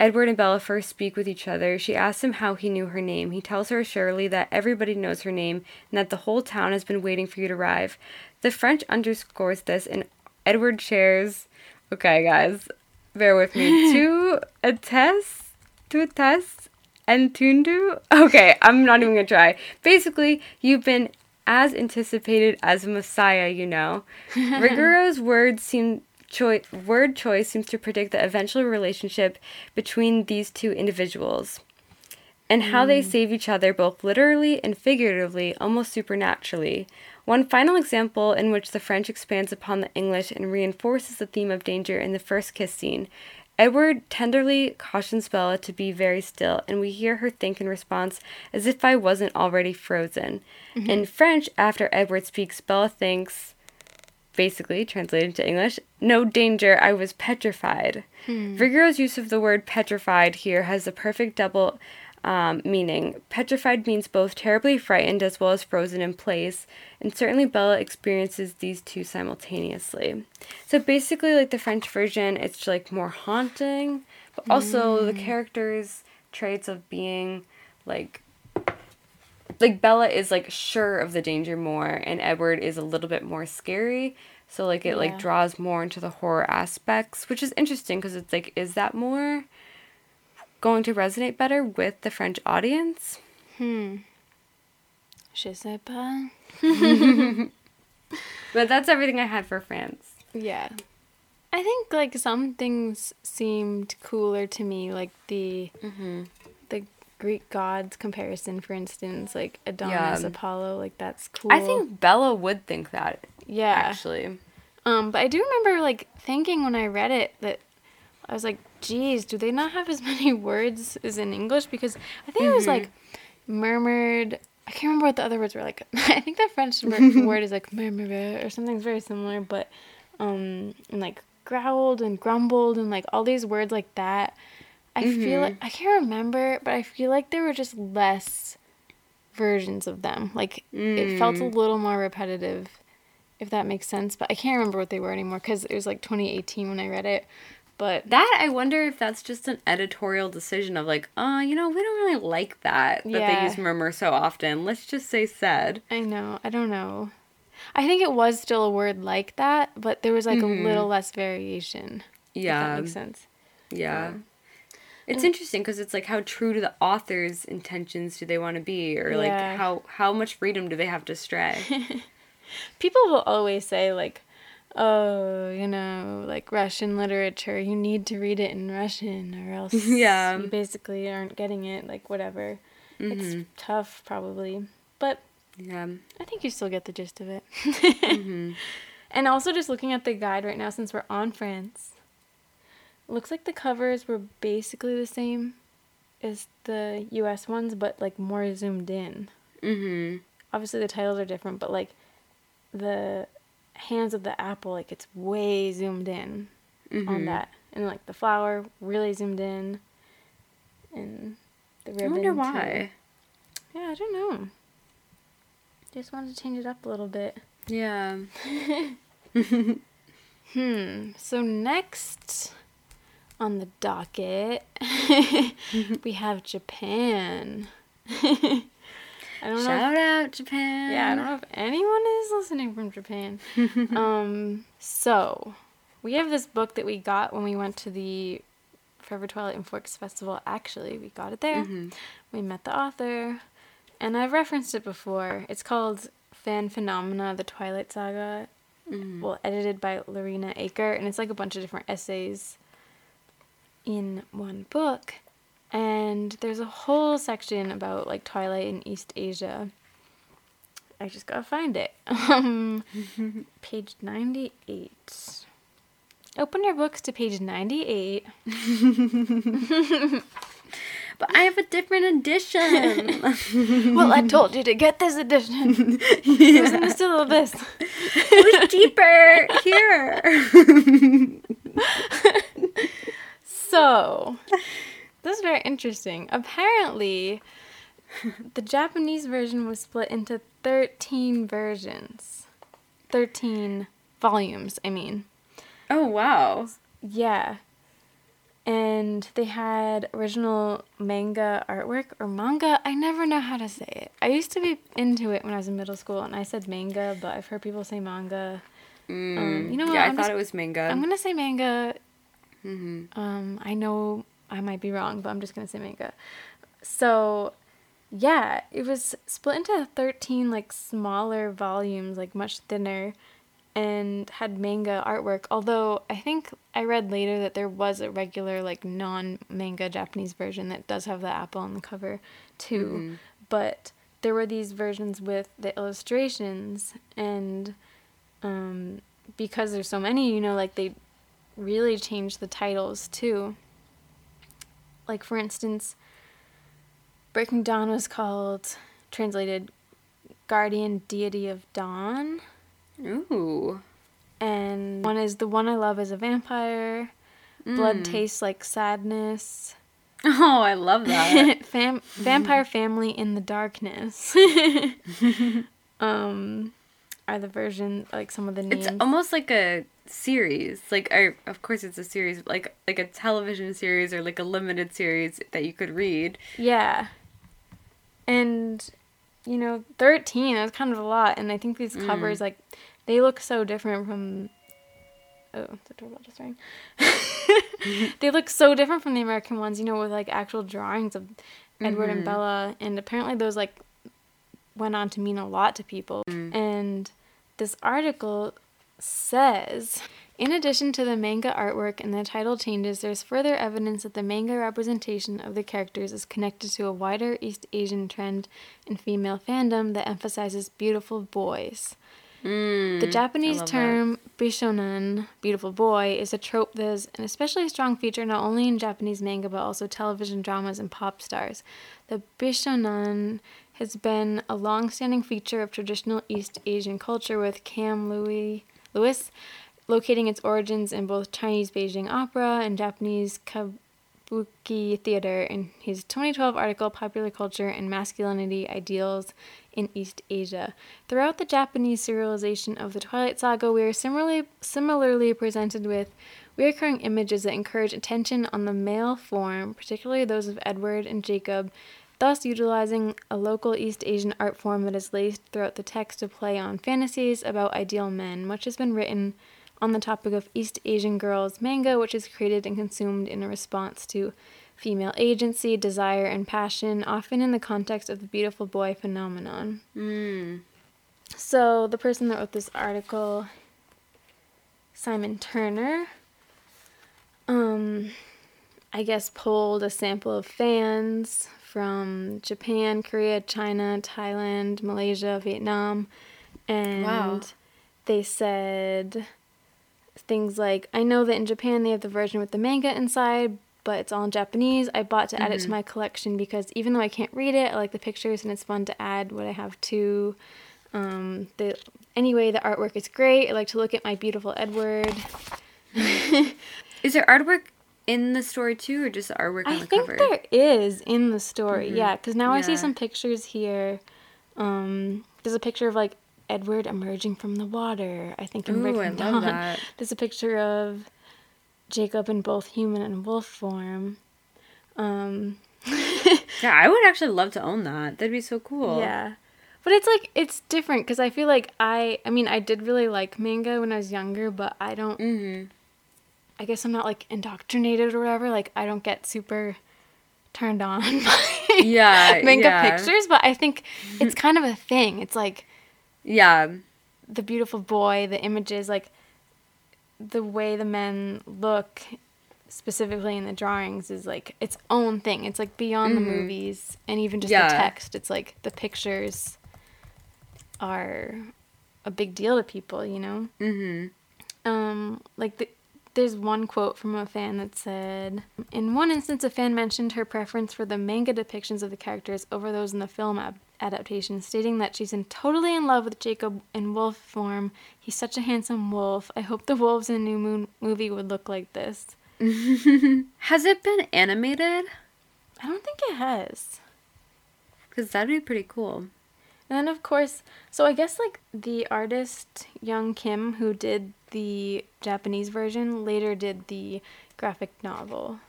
Edward and Bella first speak with each other. She asks him how he knew her name. He tells her surely that everybody knows her name and that the whole town has been waiting for you to arrive. The French underscores this, and Edward shares. Okay, guys, bear with me. to attest, to attest, and tundu. Okay, I'm not even gonna try. Basically, you've been as anticipated as a messiah. You know, Rigoureau's words seem choi- word choice seems to predict the eventual relationship between these two individuals and how they hmm. save each other both literally and figuratively, almost supernaturally. One final example in which the French expands upon the English and reinforces the theme of danger in the first kiss scene. Edward tenderly cautions Bella to be very still, and we hear her think in response, as if I wasn't already frozen. Mm-hmm. In French, after Edward speaks, Bella thinks, basically translated to English, no danger, I was petrified. Rigoureau's use of the word petrified here has the perfect double um, meaning. Petrified means both terribly frightened as well as frozen in place, and certainly Bella experiences these two simultaneously. So basically, like the French version, it's like more haunting, but also the characters' traits of being like like Bella is like sure of the danger more and Edward is a little bit more scary. So like it like draws more into the horror aspects, which is interesting because it's like is that more going to resonate better with the French audience? Hmm. Je sais pas. But that's everything I had for France. Yeah. I think like some things seemed cooler to me, like the Mm-hmm. Greek gods comparison, for instance, like Adonis, Yeah. Apollo, like that's cool. I think Bella would think that yeah. actually. Um, but I do remember like thinking when I read it that I was like, geez, do they not have as many words as in English? Because I think it was like murmured. I can't remember what the other words were like. I think the French word is like murmure or something very similar, but um, and like growled and grumbled and like all these words like that. I feel mm-hmm. like I can't remember, but I feel like there were just less versions of them. Like it felt a mm. little more repetitive, if that makes sense. But I can't remember what they were anymore because it was like 2018 when I read it. But That I wonder if that's just an editorial decision of like, oh, you know, we don't really like that that Yeah. they use murmur so often. Let's just say said. I know, I don't know. I think it was still a word like that, but there was like a mm-hmm. little less variation. If Yeah. that makes sense. Yeah. Um, It's interesting because it's like how true to the author's intentions do they want to be, or like Yeah. how how much freedom do they have to stray? People will always say like, "Oh, you know, like Russian literature, you need to read it in Russian, or else Yeah. you basically aren't getting it." Like whatever. It's tough, probably, but Yeah. I think you still get the gist of it. Mm-hmm. And also just looking at the guide right now since we're on France. Looks like the covers were basically the same as the US ones but like more zoomed in. Mm-hmm. Obviously the titles are different but like the hands of the apple like it's way zoomed in Mm-hmm. on that. And like the flower really zoomed in and the ribbon. I wonder too. why. Yeah, I don't know. Just wanted to change it up a little bit. Yeah. Hmm. So next on the docket, we have Japan. I don't know. If, Shout out Japan. yeah, I don't know if anyone is listening from Japan. um. So we have this book that we got when we went to the Forever Twilight and Forks Festival. Actually, we got it there. Mhm. We met the author, and I've referenced it before. It's called Fan Phenomena: The Twilight Saga. Mhm. Well, edited by Laurena Aker, and it's like a bunch of different essays in one book. And there's a whole section about like Twilight in East Asia. I just gotta find it. Um, page 98. Open your books to page 98. But I have a different edition. well, I told you to get this edition. It was in the syllabus. it was cheaper here. So, this is very interesting. Apparently, the Japanese version was split into 13 versions. 13 volumes, I mean. oh wow. Yeah. And they had original manga artwork or manga. I never know how to say it. I used to be into it when I was in middle school and I said manga, but I've heard people say manga. Mm. you know what, Yeah, I I'm thought just- it was manga. I'm going to say manga hmm Um, I know I might be wrong, but I'm just gonna say manga. So, yeah, it was split into 13 like smaller volumes, like much thinner, and had manga artwork. Although I think I read later that there was a regular like non-manga Japanese version that does have the apple on the cover too. Mhm. But there were these versions with the illustrations and um because there's so many, you know, like they really change the titles too. Like for instance, Breaking Dawn was called translated Guardian Deity of Dawn, Ooh. and one is the one I love is a vampire. Blood Mm. tastes like sadness. Oh, I love that. Fam- vampire family in the darkness. um, are the version like some of the names? it's almost like a series. Like, or, of course, it's a series, like like a television series or like a limited series that you could read. Yeah. And you know, 13 that's kind of a lot and I think these mm. covers like they look so different from Oh, the doorbell just rang. they look so different from the American ones, you know, with like actual drawings of Edward and mm-hmm. Bella and apparently those like went on to mean a lot to people. Mm. And this article says in addition to the manga artwork and the title changes, there's further evidence that the manga representation of the characters is connected to a wider East Asian trend in female fandom that emphasizes beautiful boys. Mm, The Japanese love that. term bishonen, beautiful boy, is a trope that is an especially strong feature not only in Japanese manga but also television dramas and pop stars. The bishonen has been a long-standing feature of traditional East Asian culture with Cam Louis Lewis locating its origins in both Chinese Beijing opera and Japanese kabuki theater in his 2012 article Popular Culture and Masculinity Ideals in East Asia. Throughout the Japanese serialization of the Twilight Saga, we are similarly similarly presented with recurring images that encourage attention on the male form, particularly those of Edward and Jacob, thus utilizing a local East Asian art form that is laced throughout the text to play on fantasies about ideal men. Much has been written on the topic of East Asian girls manga, which is created and consumed in a response to female agency, desire, and passion, often in the context of the beautiful boy phenomenon. Mm. So, the person that wrote this article, Simon Turner, um, I guess pulled a sample of fans from Japan, Korea, China, Thailand, Malaysia, Vietnam. And Wow. they said things like, I know that in Japan they have the version with the manga inside, but it's all in Japanese. I bought to add it to my collection because even though I can't read it, I like the pictures and it's fun to add what I have to Um, the anyway, the artwork is great. I like to look at my beautiful Edward. Is there artwork in the story too, or just artwork on I the think cover? there is in the story, yeah. Because now I see some pictures here. Um, there's a picture of like Edward emerging from the water. I think in Ooh, I love Dawn. that. There's a picture of Jacob in both human and wolf form. Um, Yeah, I would actually love to own that. That'd be so cool. Yeah. But it's like it's different because I feel like I I mean I did really like manga when I was younger, but I don't Mm-hmm. I guess I'm not like indoctrinated or whatever. Like I don't get super turned on by Yeah, manga yeah. pictures, but I think it's kind of a thing. It's like Yeah. the beautiful boy, the images, like the way the men look specifically in the drawings is like its own thing. It's like beyond the movies and even just Mm-hmm. Yeah. the text. It's like the pictures are a big deal to people, you know? Mm-hmm. um like the, there's one quote from a fan that said in one instance a fan mentioned her preference for the manga depictions of the characters over those in the film ab- adaptation stating that she's in totally in love with jacob in wolf form he's such a handsome wolf i hope the wolves in new moon movie would look like this Has it been animated? i don't think it has Because that'd be pretty cool. And then of course, so I guess like the artist Young Kim who did the Japanese version later did the graphic novel.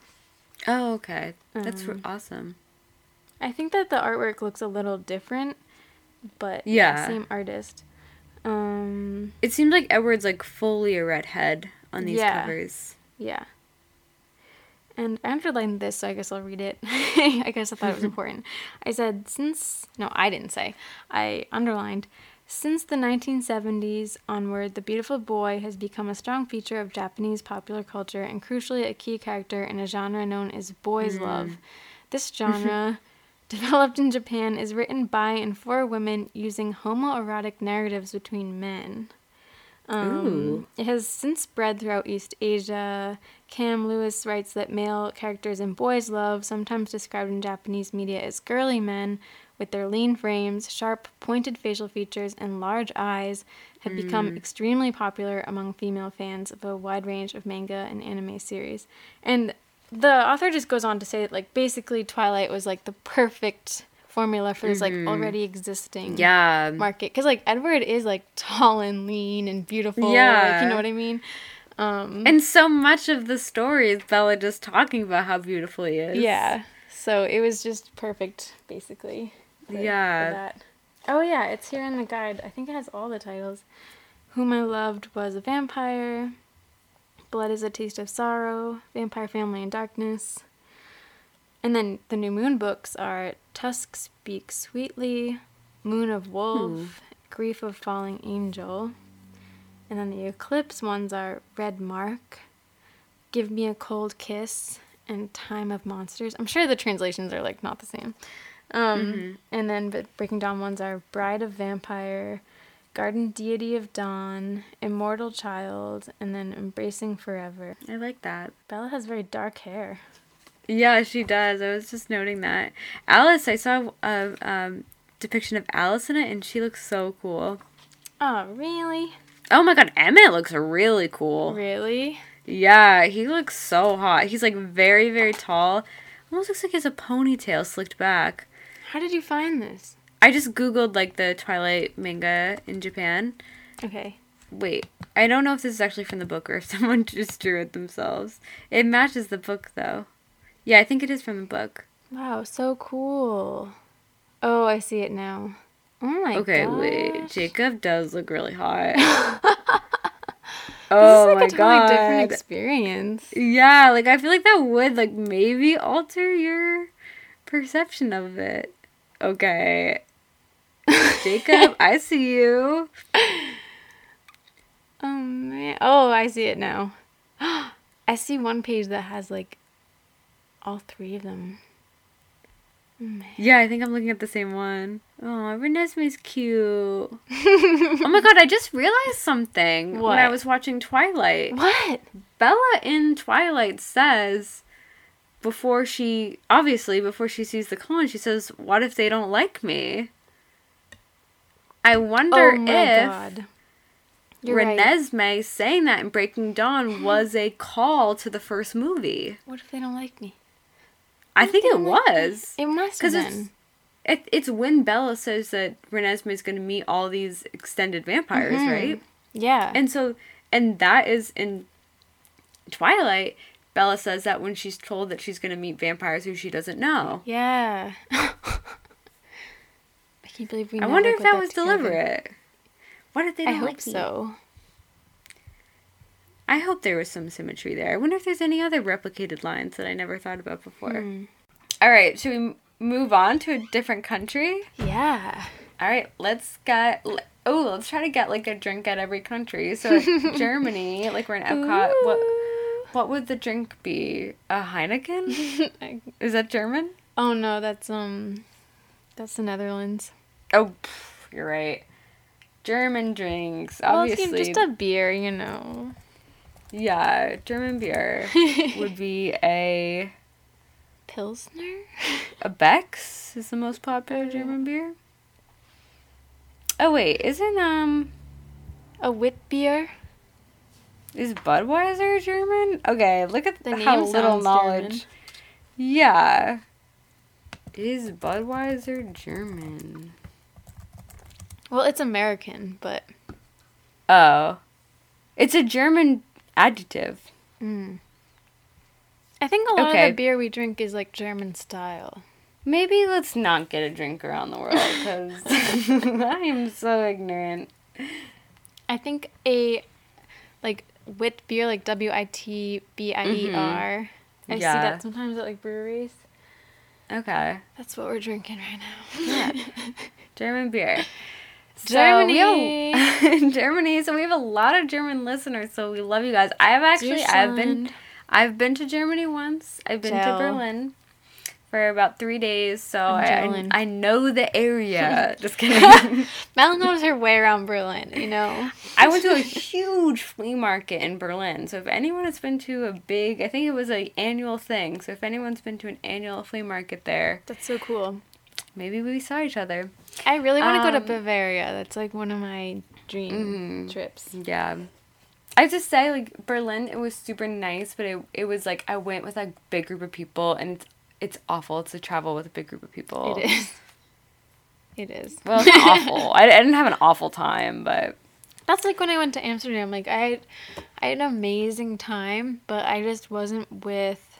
Oh, okay. That's Um, awesome. I think that the artwork looks a little different, but Yeah. same artist. Um, It seems like Edward's like fully a redhead on these Yeah. covers. yeah. And I underlined this, so I guess I'll read it. I guess I thought it was important. I said, since, no, I didn't say. I underlined, since the 1970s onward, the beautiful boy has become a strong feature of Japanese popular culture and crucially a key character in a genre known as boys' hmm. love. This genre, developed in Japan, is written by and for women using homoerotic narratives between men. Um, it has since spread throughout East Asia. Kam Louie writes that male characters in boys' love, sometimes described in Japanese media as girly men, with their lean frames, sharp, pointed facial features, and large eyes, have become extremely popular among female fans of a wide range of manga and anime series. And the author just goes on to say that, like, basically, Twilight was like the perfect formula for this like already existing Yeah. market because like Edward is like tall and lean and beautiful. like, Yeah. you know what I mean. Um, And so much of the story is Bella just talking about how beautiful he is. yeah, so it was just perfect, basically. for- for Yeah. that. Oh yeah, it's here in the guide. I think it has all the titles. Whom I loved was a vampire. Blood is a taste of sorrow. Vampire family in darkness. And then the new moon books are Tusk Speaks Sweetly, Moon of Wolf, Grief of Falling Angel. And then the eclipse ones are Red Mark, Give Me a Cold Kiss, and Time of Monsters. I'm sure the translations are like not the same. Um, And then but Breaking Dawn ones are Bride of Vampire, Garden Deity of Dawn, Immortal Child, and then Embracing Forever. I like that. Bella has very dark hair. Yeah, she does. I was just noting that. Alice, I saw a um, depiction of Alice in it, and she looks so cool. Oh, really? Oh my god, Emmett looks really cool. Really? Yeah, he looks so hot. He's like very, very tall. Almost looks like he has a ponytail slicked back. How did you find this? I just googled like the Twilight manga in Japan. Okay. Wait, I don't know if this is actually from the book or if someone just drew it themselves. It matches the book though. Yeah, I think it is from the book. Wow, so cool. Oh, I see it now. Oh my god. Okay, gosh. wait. Jacob does look really hot. oh This oh is like my a totally god. different experience. Yeah, like I feel like that would like maybe alter your perception of it. Okay. Jacob, I see you. Oh man. Oh, I see it now. I see one page that has like all three of them. Yeah, I think I'm looking at the same one. Oh, Renesmee's cute. oh my god, I just realized something when I was watching Twilight. What? Bella in Twilight says before she obviously before she sees the Cullens, she says, "What if they don't like me?" I wonder Oh my if god. You're right. Renesmee saying that in Breaking Dawn was a call to the first movie. What if they don't like me? I think it like was. It must have Because it's been. it, it's when Bella says that Renesmee is going to meet all these extended vampires, Mhm. right? Yeah. And so, and that is in Twilight. Bella says that when she's told that she's going to meet vampires who she doesn't know. yeah. I can't believe we. I wonder if put that was together. deliberate. What if they I don't hope like me? so. I hope there was some symmetry there. I wonder if there's any other replicated lines that I never thought about before. Hmm. All right, should we move on to a different country? Yeah. All right, let's get. Oh, let's try to get like a drink at every country. So Germany, like we're in Epcot. What what would the drink be? A Heineken? Is that German? oh no, that's um, that's the Netherlands. Oh, you're right. German drinks, Well, obviously. just a beer, you know. Yeah, German beer would be a Pilsner. a Beck's is the most popular German beer. Oh wait, isn't um A wit beer. is Budweiser German? Okay, look at The how little knowledge. German. Yeah. Is Budweiser German? Well, it's American, but Oh. It's a German adjective. mm. I think a lot Okay. of the beer we drink is like German style. Maybe let's not get a drink around the world because I am so ignorant. I think a like wit beer, like W I T B I E R. I see Yeah. that sometimes at like breweries. Okay. That's what we're drinking right now. Yeah. German beer. So Germany. we have- Germany. So we have a lot of German listeners. So we love you guys. I have actually I've been I've been to Germany once. I've been to Berlin for about three days. So I'm I. I know the area. Just kidding. Mel knows her way around Berlin, you know. I went to a huge flea market in Berlin. So if anyone has been to a big, I think it was an annual thing. So if anyone's been to an annual flea market there, That's so cool. Maybe we saw each other. I really want to go Um, to Bavaria. That's like one of my dream Mhm. trips. Yeah. I have to say, like Berlin, it was super nice, but it it was like I went with a big group of people, and it's it's awful to travel with a big group of people. It is. It is. Well, it's awful. I, I didn't have an awful time, but That's like when I went to Amsterdam. Like I, I had an amazing time, but I just wasn't with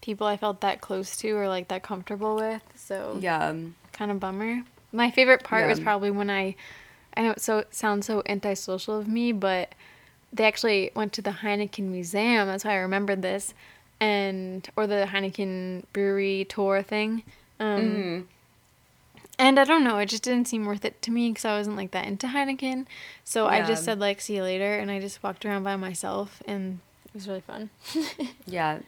people I felt that close to or like that comfortable with. So yeah, um, kind of bummer. My favorite part was probably when I, I know it so it sounds so antisocial of me, but they actually went to the Heineken Museum. That's why I remembered this, and or the Heineken Brewery tour thing. Um, mhm. And I don't know, it just didn't seem worth it to me because I wasn't like that into Heineken. So I just said like, see you later, and I just walked around by myself, and it was really fun. yeah.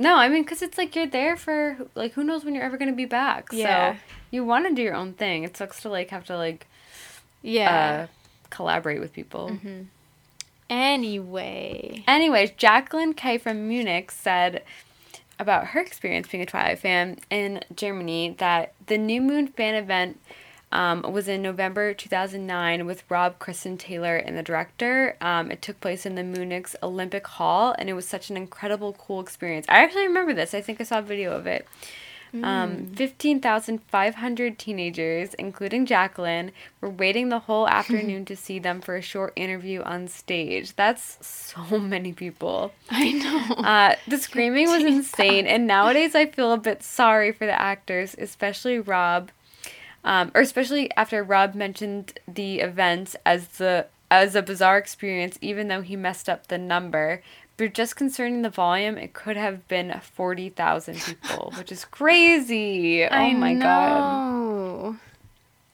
No, I mean, cause it's like you're there for like who knows when you're ever gonna be back. Yeah. So you want to do your own thing. It sucks to like have to like yeah. uh, collaborate with people. hmm Anyway. Anyways, Jacqueline K from Munich said about her experience being a Twilight fan in Germany that the New Moon fan event um, was in November 2009 with Rob Kristen Taylor and the director. Um, it took place in the Munich's Olympic Hall and it was such an incredible, cool experience. I actually remember this. I think I saw a video of it. Um, 15,500 teenagers, including Jacqueline, were waiting the whole afternoon to see them for a short interview on stage. That's so many people. I know. Uh, the screaming was insane, and nowadays I feel a bit sorry for the actors, especially Rob, um, or especially after Rob mentioned the event as the as a bizarre experience, even though he messed up the number. But just concerning the volume, it could have been forty thousand people, which is crazy. Oh I my god, know.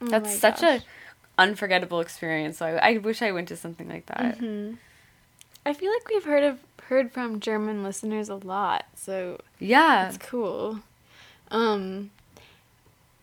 Oh that's my such gosh. a unforgettable experience. So I, I wish I went to something like that. Mm-hmm. I feel like we've heard of heard from German listeners a lot, so Yeah, that's cool. Um,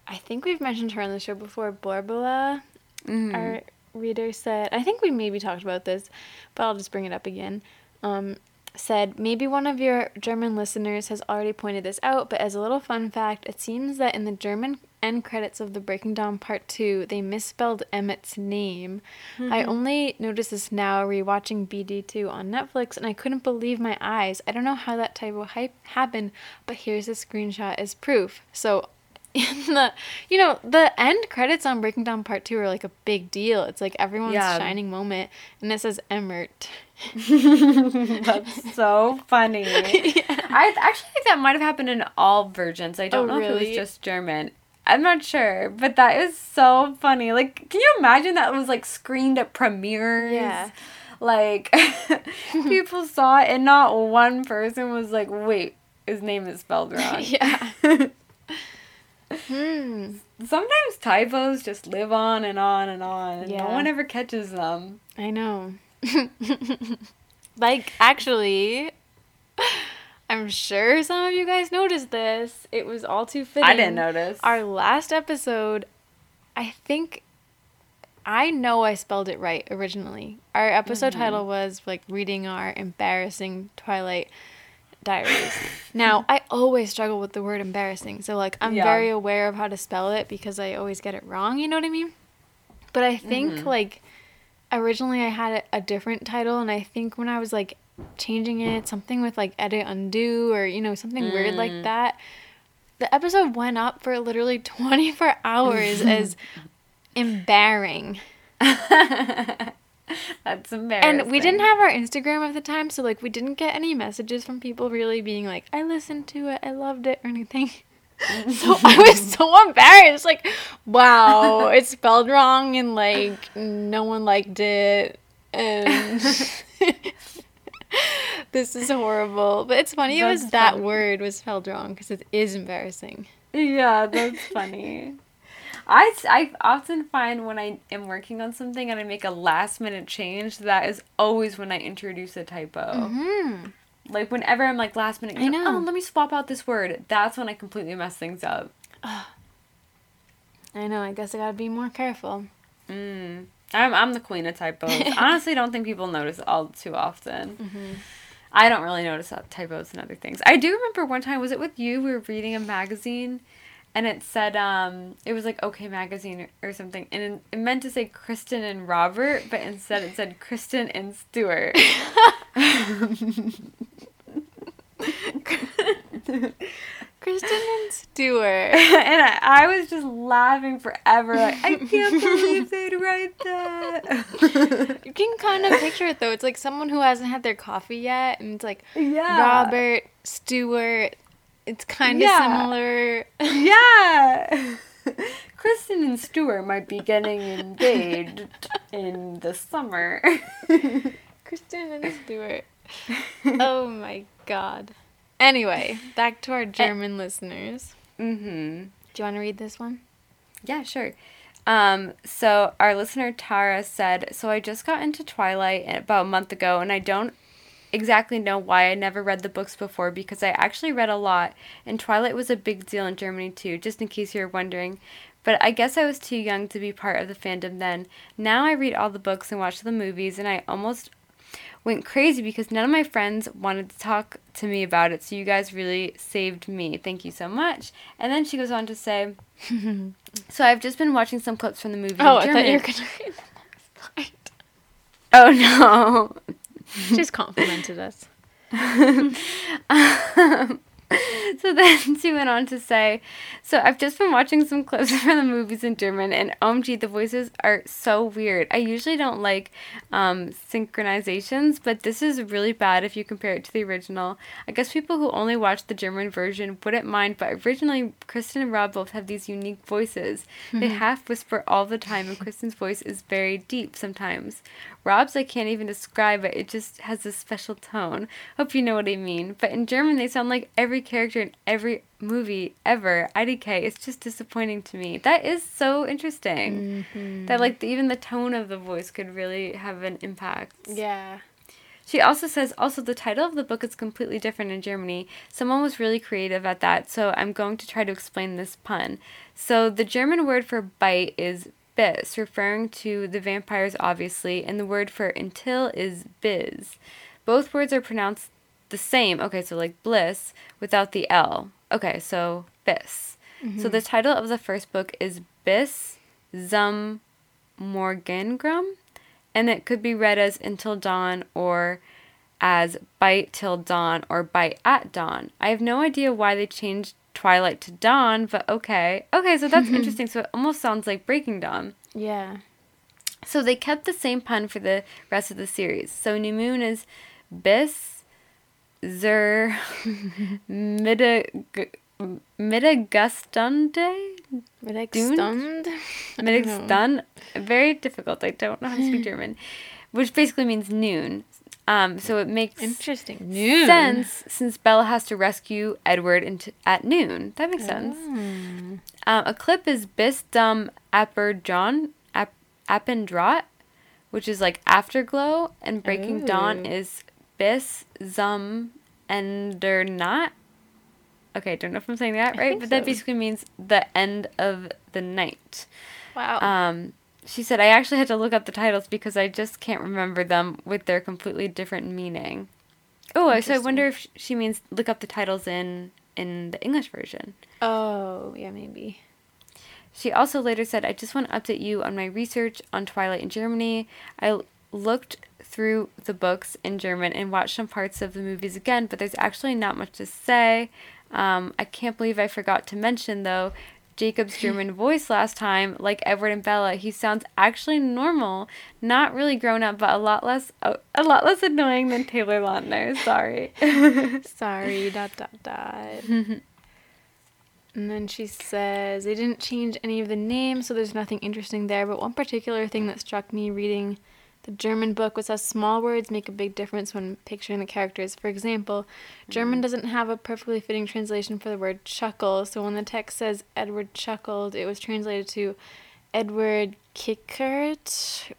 I think we've mentioned her on the show before. Borbala, Mhm. our reader said, I think we maybe talked about this, but I'll just bring it up again. Um, said, maybe one of your German listeners has already pointed this out, but as a little fun fact, it seems that in the German end credits of the Breaking Dawn Part 2, they misspelled Emmett's name. I only noticed this now rewatching BD2 on Netflix, and I couldn't believe my eyes. I don't know how that typo hype happened, but here's a screenshot as proof. So in the you know the end credits on Breaking Dawn part two are like a big deal it's like everyone's Yeah. shining moment and it says emmert That's so funny. I actually think that might have happened in all versions. I don't Oh, know if it was just German. I'm not sure, but that is so funny. Like, can you imagine that was like screened at premieres? Yeah. Like, people saw it, and not one person was like, "Wait, his name is spelled wrong." yeah hmm. Sometimes typos just live on and on and on, and no one ever catches them. i know. Like actually i'm sure some of you guys noticed this. It was all too fitting I didn't notice. our last episode i think i know i spelled it right originally. Our episode title was like reading our embarrassing twilight diaries. Now i always struggle with the word embarrassing so like i'm Yeah. very aware of how to spell it because i always get it wrong you know what i mean? But i think mm-hmm. like originally i had a, a different title and i think when i was like changing it something with like edit undo or you know something weird like mm. that the episode went up for literally 24 hours as embarrassing That's embarrassing. and we didn't have our instagram at the time so like we didn't get any messages from people really being like i listened to it i loved it or anything so i was so embarrassed like wow it's spelled wrong and like no one liked it and this is horrible but it's funny it was That's that word was spelled wrong because it is embarrassing Yeah, that's funny. I, I often find when I am working on something and I make a last minute change, that is always when I introduce a typo. hmm Like whenever I'm like last minute, I know. oh, let me swap out this word. That's when I completely mess things up. i know i guess i gotta be more careful Mm. I'm, I'm the queen of typos. Honestly, don't think people notice all too often. I don't really notice typos and other things. I do remember one time, was it with you? We were reading a magazine and it said, um, it was like OK Magazine or, or something. And it, meant to say Kristen and Robert, but instead it said Kristen and Stuart. kristen and stewart and I, I was just laughing forever. Like, I can't believe they'd write that. You can kind of picture it though. It's like someone who hasn't had their coffee yet, and it's like yeah. Robert Stewart. It's kind of Yeah. similar. Yeah. Kristen and Stuart might be getting engaged in the summer. Kristen and Stewart. oh my god. Anyway, back to our German listeners. mhm. Do you want to read this one? Yeah, sure. Um, so our listener Tara said, "So I just got into Twilight about a month ago, and I don't exactly know why I never read the books before because I actually read a lot, and Twilight was a big deal in Germany too. Just in case you're wondering." But I guess I was too young to be part of the fandom then. Now I read all the books and watch the movies, and I almost went crazy because none of my friends wanted to talk to me about it. So you guys really saved me. Thank you so much. And then she goes on to say, "So I've just been watching some clips from the movie." Oh, in I thought you were gonna read the next slide. Oh no. Just complimented us. Um, so then she went on to say, So I've just been watching some clips from the movies in German, and OMG, the voices are so weird. I usually don't like um, synchronizations, but this is really bad if you compare it to the original. I guess people who only watch the German version wouldn't mind, but originally, Kristen and Rob both have these unique voices. They half whisper all the time, and Kristen's voice is very deep sometimes. Rob's I can't even describe it. It just has this special tone. Hope you know what I mean. But in German, they sound like every character in every movie ever. IDK. It's just disappointing to me. That is so interesting. Mm-hmm. That like the, even the tone of the voice could really have an impact. Yeah. She also says, also, the title of the book is completely different in Germany. Someone was really creative at that, so I'm going to try to explain this pun. So, the German word for bite is bis, referring to the vampires, obviously, and the word for until is biz. Both words are pronounced the same. Okay, so like bliss without the L. Okay, so Biss. So mm-hmm. the title of the first book is Bis zum Morgengrum, and it could be read as Until Dawn or as Bite Till Dawn or Bite at Dawn. I have no idea why they changed Twilight to Dawn, but okay. Okay, so that's interesting. So it almost sounds like Breaking Dawn. Yeah. So they kept the same pun for the rest of the series. So New Moon is Bis Zur Middag Middagustunde Middagstund? Middagstund. Very difficult. I don't know how to speak German, which basically means noon. Um, so it makes Interesting. Noon. sense since Bella has to rescue Edward into, at noon. That makes sense. Hmm. Um, Eclipse is bis dum Apperjon, ap, Appendrot, which is like afterglow, and Breaking Dawn is bis zum Endernat. Okay, I don't know if I'm saying that right, but that basically means the end of the night. Wow. Um, she said, I actually had to look up the titles because I just can't remember them with their completely different meaning. Oh, so I wonder if she means look up the titles in in the English version. oh, yeah, maybe. She also later said, I just want to update you on my research on Twilight in Germany. I looked through the books in German and watched some parts of the movies again, but there's actually not much to say. Um, I can't believe I forgot to mention, though, Jacob's German voice last time, like Edward and Bella, he sounds actually normal, not really grown up, but a lot less a, a lot less annoying than Taylor Lautner. Sorry. Sorry, dot, dot, dot. and then she says they didn't change any of the names, so there's nothing interesting there. But one particular thing that struck me reading the German book was how small words make a big difference when picturing the characters. For example, German mm. doesn't have a perfectly fitting translation for the word chuckle, so when the text says Edward chuckled, it was translated to Edward kickert,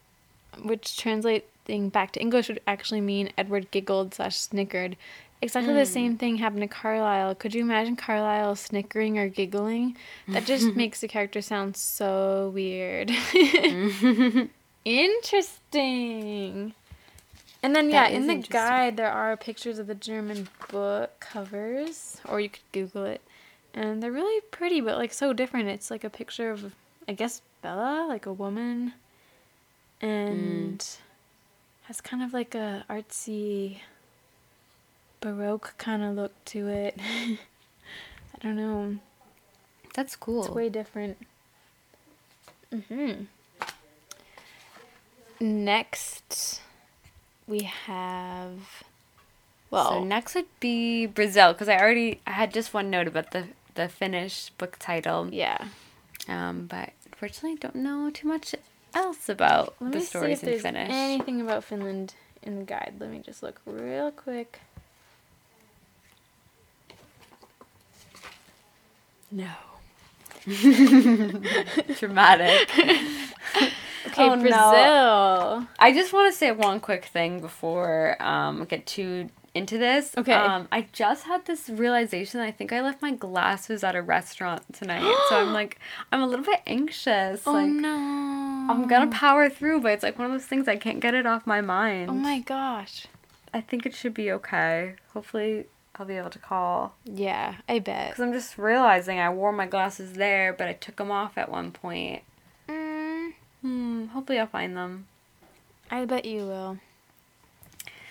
which translating back to English would actually mean Edward giggled slash snickered. Exactly the mm. same thing happened to Carlisle. Could you imagine Carlisle snickering or giggling? That just makes the character sound so weird. Interesting. And then yeah, in the guide there are pictures of the German book covers, or you could Google it, and they're really pretty, but like so different. It's like a picture of, I guess Bella, like a woman, and has kind of like a artsy, baroque kind of look to it. I don't know. That's cool. It's way different. hmm Next, we have. Well, so next would be Brazil because I already I had just one note about the the Finnish book title. yeah. Um, but unfortunately, I don't know too much else about Let the me see stories if in there's Finnish. anything about Finland in the guide. Let me just look real quick. No. Dramatic. Okay, Oh, no. Brazil. I just want to say one quick thing before um I get too into this. Okay. Um, I just had this realization. I think I left my glasses at a restaurant tonight, so I'm like I'm a little bit anxious. Oh like no. I'm gonna power through, but it's like one of those things I can't get it off my mind. Oh my gosh. I think it should be okay. Hopefully, I'll be able to call. Yeah, I bet. Because I'm just realizing I wore my glasses there, but I took them off at one point. Mm, Hmm, hopefully I'll find them. I bet you will.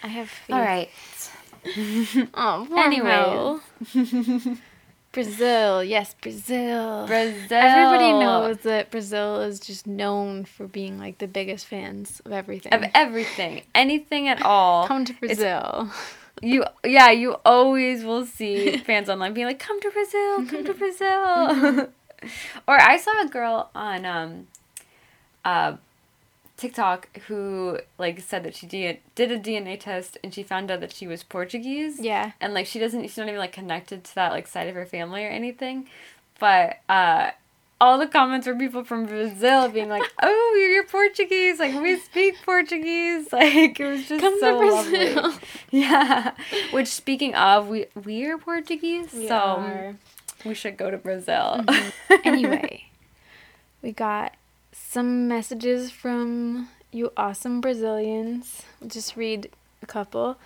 I have faith. All right. Oh, Anyways. Brazil, yes, Brazil. Brazil. Everybody knows that Brazil is just known for being like the biggest fans of everything. Of everything. Anything at all. Come to It's- Brazil. You yeah, you always will see fans online being like, "Come to Brazil, come to Brazil." or I saw a girl on um uh TikTok who like said that she did a DNA test and she found out that she was Portuguese. Yeah. And like she doesn't she's not even like connected to that like side of her family or anything. But uh all the comments were people from Brazil being like, "Oh, you're Portuguese! Like we speak Portuguese!" Like it was just Come so lovely. Yeah. Which speaking of, we we are Portuguese, We so are. we should go to Brazil. anyway, we got some messages from you awesome Brazilians. Just read a couple.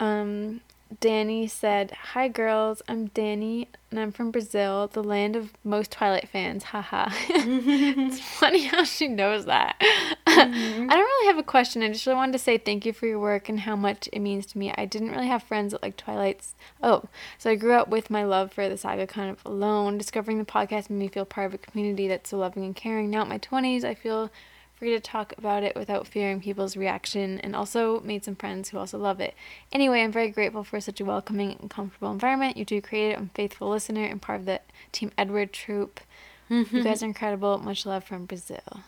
Um, Danny said, Hi girls, I'm Danny and I'm from Brazil, the land of most Twilight fans. Haha. it's funny how she knows that. Mm-hmm. I don't really have a question. I just really wanted to say thank you for your work and how much it means to me. I didn't really have friends that like Twilight's. Oh, so I grew up with my love for the saga kind of alone. Discovering the podcast made me feel part of a community that's so loving and caring. Now at my 20s, I feel free to talk about it without fearing people's reaction and also made some friends who also love it. Anyway, I'm very grateful for such a welcoming and comfortable environment. You two created. I'm a faithful listener and part of the Team Edward troop. You guys are incredible. Much love from Brazil.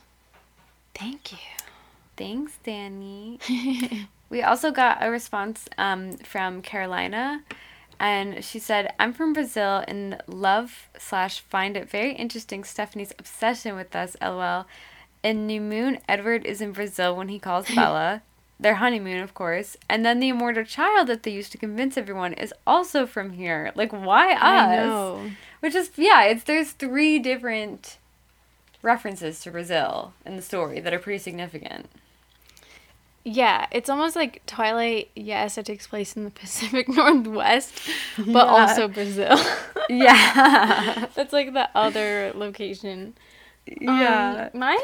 Thank you. Thanks, Danny. we also got a response um, from Carolina, and she said, "I'm from Brazil and love slash find it very interesting Stephenie's obsession with us. LOL. In New Moon, Edward is in Brazil when he calls Bella." Their honeymoon, of course, and then the immortal child that they used to convince everyone is also from here. Like, why us? Which is yeah, it's there's three different references to Brazil in the story that are pretty significant. Yeah, it's almost like Twilight. Yes, it takes place in the Pacific Northwest, but Yeah. also Brazil. Yeah. That's like the other location. Yeah. Um, my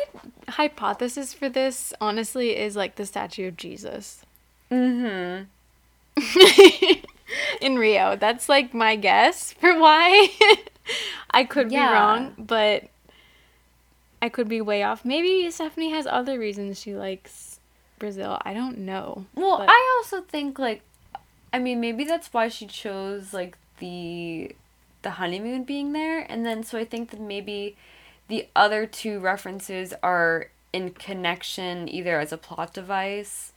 hypothesis for this, honestly, is like the statue of Jesus mhm. in Rio. That's like my guess for why. I could Yeah. be wrong, but I could be way off. Maybe Stephenie has other reasons she likes Brazil. I don't know. Well, but- I also think like I mean, maybe that's why she chose like the the honeymoon being there and then so I think that maybe the other two references are in connection either as a plot device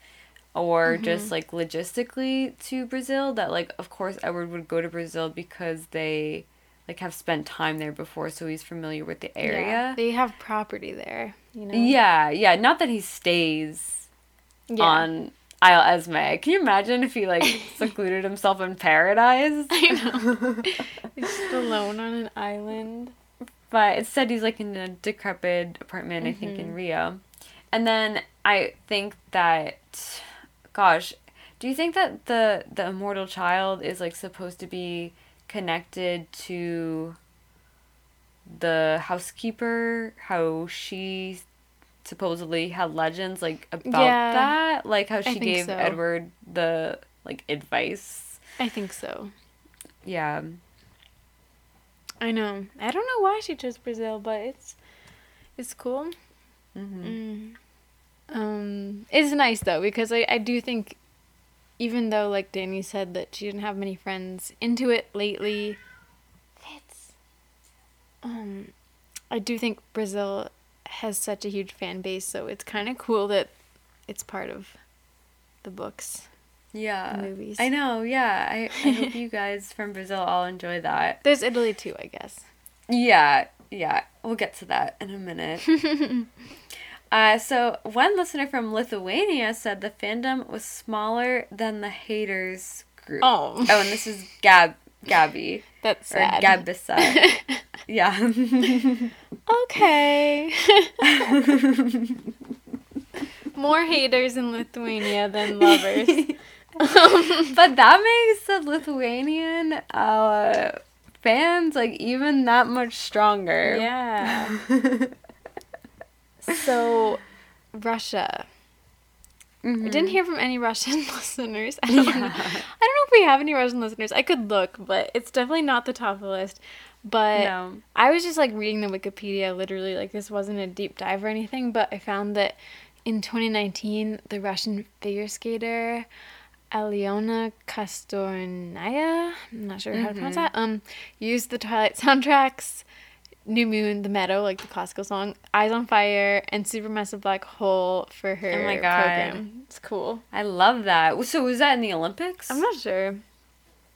or mm-hmm. just like logistically to Brazil that like of course Edward would go to Brazil because they like have spent time there before so he's familiar with the area. Yeah, they have property there. You know. Yeah, yeah. Not that he stays Yeah. on Isle Esme. Can you imagine if he like secluded himself in paradise? I know. He's just alone on an island. But instead, he's like in a decrepit apartment, I think, in mm-hmm. Rio. And then I think that, gosh, do you think that the the immortal child is like supposed to be connected to the housekeeper? How she supposedly had legends like about Yeah, that, like how she gave so. Edward the like advice. I think so. Yeah. I know. I don't know why she chose Brazil, but it's it's cool. hmm Mm. Um, it's nice though because I I do think, even though like Danny said that she didn't have many friends into it lately, it's um, I do think Brazil has such a huge fan base, so it's kind of cool that it's part of the books. Yeah. movies. I know, yeah. I, I hope you guys from Brazil all enjoy that. There's Italy too, I guess. Yeah, yeah. We'll get to that in a minute. uh, so, one listener from Lithuania said the fandom was smaller than the haters group. Oh. Oh, and this is Gab Gabby. That's Or sad. Gabissa. yeah. Okay. More haters in Lithuania than lovers. but that makes the Lithuanian uh, fans like even that much stronger. yeah. So, Russia. I didn't hear from any Russian listeners. I don't, know. I don't know if we have any Russian listeners. I could look, but it's definitely not the top of the list. But No. I was just like reading the Wikipedia, literally, like this wasn't a deep dive or anything, but I found that in 2019, the Russian figure skater Alyona Kostornaya, I'm not sure how to pronounce that, um, used the Twilight soundtracks, New Moon, The Meadow, like the classical song, Eyes on Fire, and Supermassive Black Hole for her Oh my God. program. It's cool. I love that. So was that in the Olympics? I'm not sure.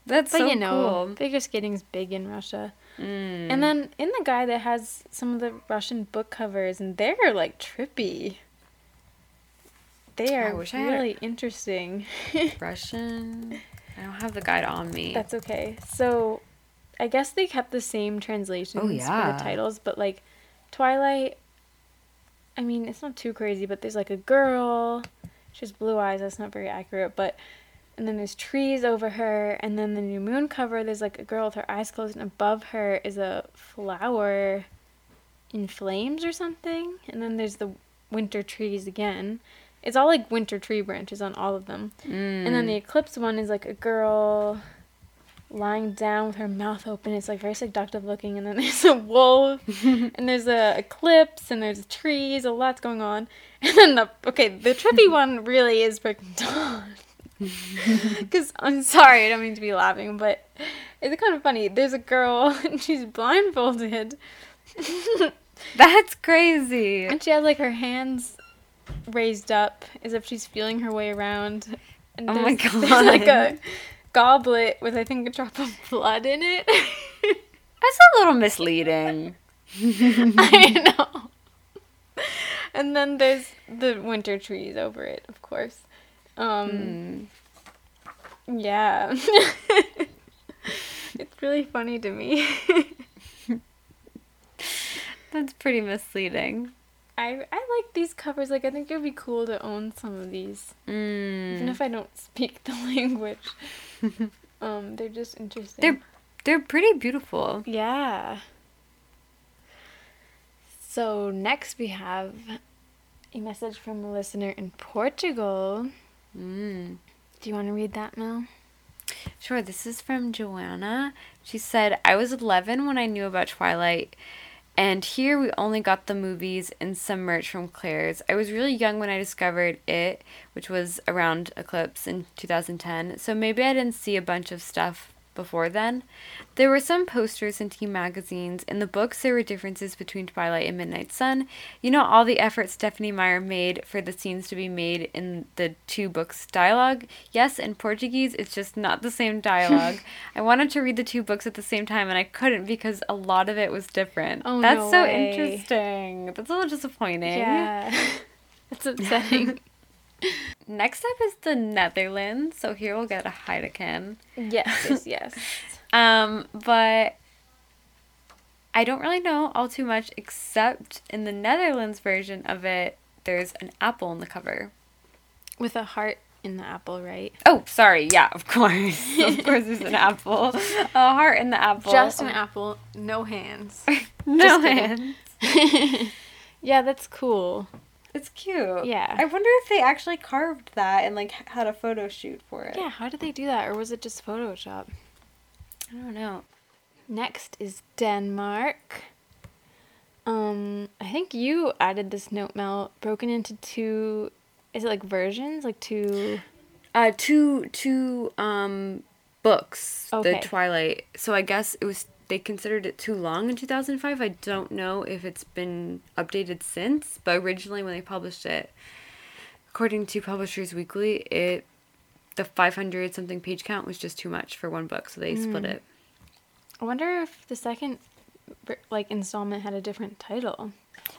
That's But so you know, cool. figure skating's big in Russia. Mm. And then in the guy that has some of the Russian book covers, and they're like trippy. They I are I a- really interesting. Russian. I don't have the guide on me. That's okay. So, I guess they kept the same translations Oh, for the oh, titles, but like Twilight. I mean, it's not too crazy, but there's like a girl. She has blue eyes. That's not very accurate, but. And then there's trees over her, and then the new moon cover. There's like a girl with her eyes closed, and above her is a flower in flames or something. And then there's the winter trees again. It's all like winter tree branches on all of them. And then the mm. eclipse one is like a girl lying down with her mouth open. It's like very seductive looking. And then there's a wolf, and there's a eclipse, and there's trees. A lot's going on. And then the okay, the trippy one really is Breaking Dawn. Because I'm sorry, I don't mean to be laughing, but it's kind of funny. There's a girl, and she's blindfolded, That's crazy. and she has like her hands raised up as if she's feeling her way around. And Oh my there's- There's like a goblet with I think a drop of blood in it. That's a little misleading. I know. And then there's the winter trees over it, of course. Um yeah. it's really funny to me. That's pretty misleading. I I like these covers. Like I think it would be cool to own some of these. Even Mm. if I don't speak the language. um, they're just interesting. They're they're pretty beautiful. yeah. So next we have a message from a listener in Portugal. Mm. Do you want to read that, Mel? Sure, this is from Joanna. She said, I was 11 when I knew about Twilight, and here we only got the movies and some merch from Claire's. I was really young when I discovered it, which was around Eclipse in 2010, so maybe I didn't see a bunch of stuff before then. There were some posters in teen magazines. In the books, there were differences between Twilight and Midnight Sun. You know, all the effort Stephenie Meyer made for the scenes to be made in the two books' dialogue. Yes, in Portuguese, it's just not the same dialogue. I wanted to read the two books at the same time, and I couldn't because a lot of it was different. Oh, That's no so way. interesting. That's a little disappointing. Yeah. It's upsetting. Next up is the Netherlands. So here we'll get a Heidekin. yes, yes, yes. Um, but I don't really know all too much except in the Netherlands version of it, there's an apple in the cover. With a heart in the apple, right? Oh, sorry. Yeah, of course. of course, there's an apple. A heart in the apple. Just an apple, no hands. No hands. yeah, that's cool. It's cute. Yeah. I wonder if they actually carved that and like had a photo shoot for it. Yeah, how did they do that? Or was it just Photoshop? I don't know. Next is Denmark. Um, I think you added this note, Mel, broken into two. Is it like versions? Like two. Uh, two two um books. Okay. The Twilight. So I guess it was they considered it too long in 2005. I don't know if it's been updated since, but originally when they published it, according to Publishers Weekly, it the 500 something page count was just too much for one book, so they split it. I wonder if the second, like installment had a different title.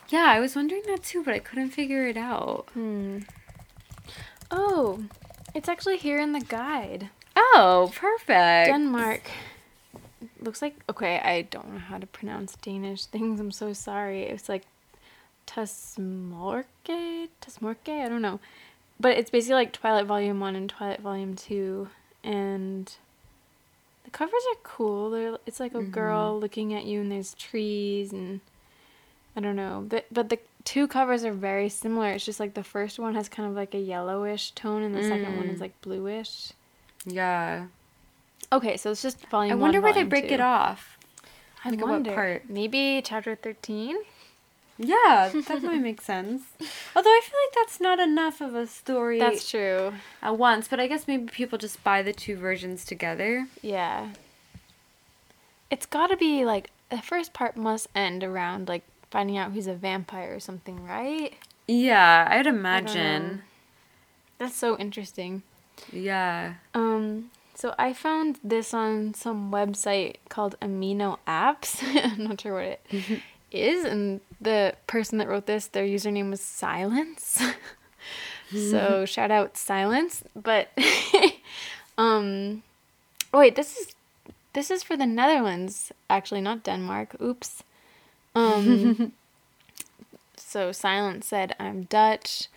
Yeah, I was wondering that too, but I couldn't figure it out. Hmm. Oh, it's actually here in the guide. Oh, perfect. Denmark. Looks like okay. I don't know how to pronounce Danish things. I'm so sorry. It's like Tasmorke, Tasmorke. I don't know, but it's basically like Twilight Volume One and Twilight Volume Two, and the covers are cool. They're, it's like a mm-hmm. girl looking at you, and there's trees, and I don't know. But but the two covers are very similar. It's just like the first one has kind of like a yellowish tone, and the second one is mm. like bluish. Yeah. Okay, so it's just volume. I wonder one, where they break two. it off. I Like, what wonder. part? Maybe chapter thirteen. Yeah, that might make sense. Although I feel like that's not enough of a story That's true. at once, but I guess maybe people just buy the two versions together. Yeah. It's got to be like the first part must end around like finding out who's a vampire or something, right? Yeah, I'd imagine. That's so interesting. Yeah. Um, So I found this on some website called Amino Apps. I'm not sure what it is, and the person that wrote this, their username was Silence. so shout out Silence. But um, oh wait, this is this is for the Netherlands, actually, not Denmark. Oops. Um. so Silence said, "I'm Dutch."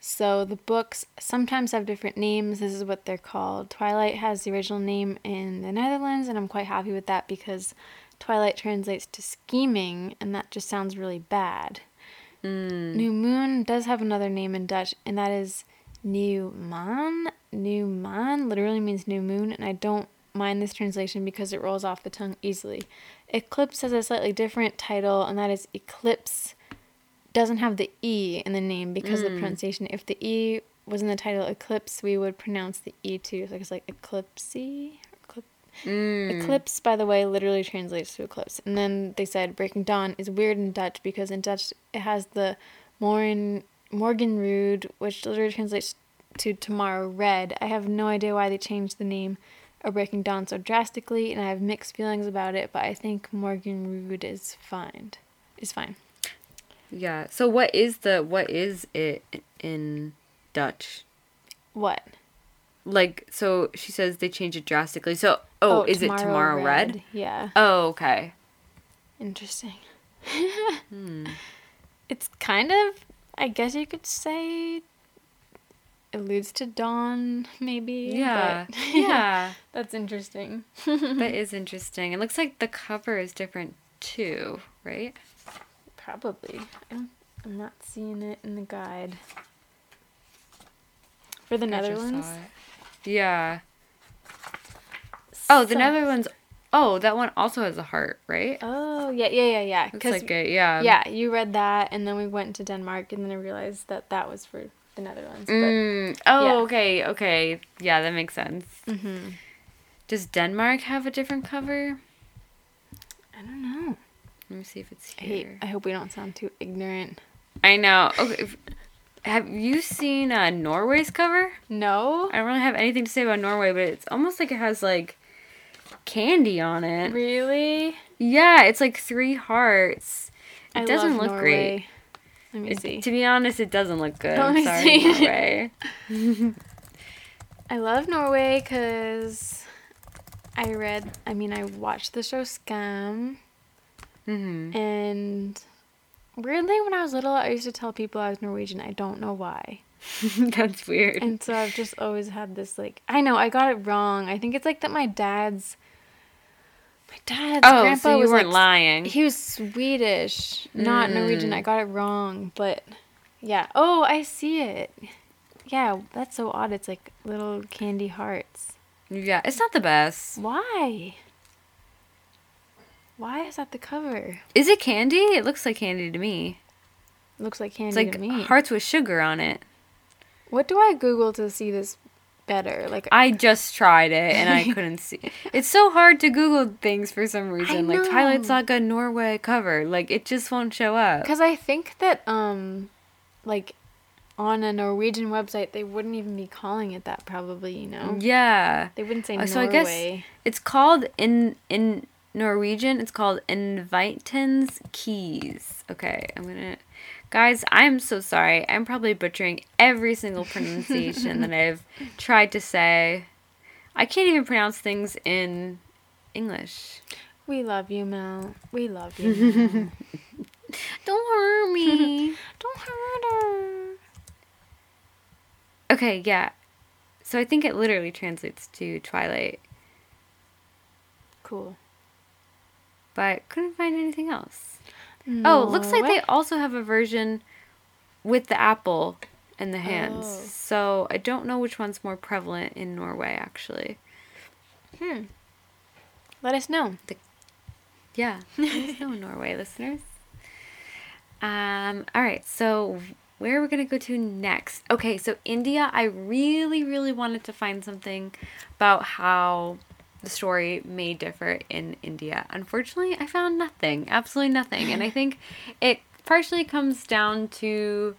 So the books sometimes have different names. This is what they're called. Twilight has the original name in the Netherlands, and I'm quite happy with that because Twilight translates to scheming, and that just sounds really bad. Hmm. New Moon does have another name in Dutch, and that is New Maan. New Maan literally means new moon, and I don't mind this translation because it rolls off the tongue easily. Eclipse has a slightly different title, and that is Eclipse doesn't have the E in the name because of the mm. pronunciation. If the E was in the title Eclipse, we would pronounce the E too. So it's like Eclipse. Eclipse. Mm. Eclipse, by the way, literally translates to eclipse. And then they said Breaking Dawn is weird in Dutch because in Dutch it has the Morgen Morgenrood, which literally translates to tomorrow red. I have no idea why they changed the name of Breaking Dawn so drastically, and I have mixed feelings about it. But I think Morgenrood is fine. Is fine. Yeah. So what is the what is it in Dutch? What? Like so she says they change it drastically. So oh, is it tomorrow red? Yeah. Oh, okay. Interesting. Hmm. It's kind of, I guess you could say, alludes to dawn, maybe. Yeah. but- Yeah. That's interesting. that is interesting. It looks like the cover is different too, right? Probably. I don't, I'm not seeing it in the guide. For the Netherlands? Yeah. Oh, the So- Netherlands. Oh, that one also has a heart, right? Oh, yeah, yeah, yeah, yeah. Looks like it. Yeah. yeah, you read that, and then we went to Denmark, and then I realized that that was for the Netherlands. But Mm, oh, yeah. okay, okay. Yeah, that makes sense. Mhm. Does Denmark have a different cover? I don't know. Let me see if it's I, hate, here. I hope we don't sound too ignorant. I know. Okay. if- have you seen uh, Norway's cover? No? I don't really have anything to say about Norway, but it's almost like it has like candy on it. Really? Yeah, it's like three hearts. It I doesn't look great. Let me It- see. to be honest, it doesn't look good. Let I'm me sorry, see. Norway. I love Norway because I read, I mean, I watched the show Skam, hmm and weirdly, when I was little, I used to tell people I was Norwegian. I don't know why. That's weird. And so I've just always had this, like, I know, I got it wrong. I think it's like that my dad's, my dad's oh, grandpa so you was weren't like, lying. He was Swedish, not Norwegian. Mm. I got it wrong, but yeah. Oh, I see it. Yeah, that's so odd. It's like little candy hearts. yeah, it's not the best. Why? Why is that the cover? Is it candy? It looks like candy to me. Looks like candy It's like to me. hearts with sugar on it. What do I Google to see this better? Like I just tried it and I couldn't see. It's so hard to Google things for some reason. Like Twilight. Saga Norway cover, like it just won't show up. Because I think that, um, like, on a Norwegian website, they wouldn't even be calling it that, probably, you know? Yeah. They wouldn't say Uh, Norway. so I guess it's called in in Norwegian. It's called Invitens Keys. Okay, I'm gonna. Guys, I'm so sorry. I'm probably butchering every single pronunciation that I've tried to say. I can't even pronounce things in English. We love you, Mel. We love you. Don't hurt me. Don't hurt her. okay, yeah. So I think it literally translates to Twilight, Cool. But couldn't find anything else. Oh, it looks like they also have a version with the apple and the hands. Oh. So I don't know which one's more prevalent in Norway, actually. Hmm. Let us know. Yeah, there's no Norway listeners. Um. All right. So where are we gonna go to next? Okay. So India. I really, really wanted to find something about how the story may differ in India. Unfortunately, I found nothing. Absolutely nothing. And I think it partially comes down to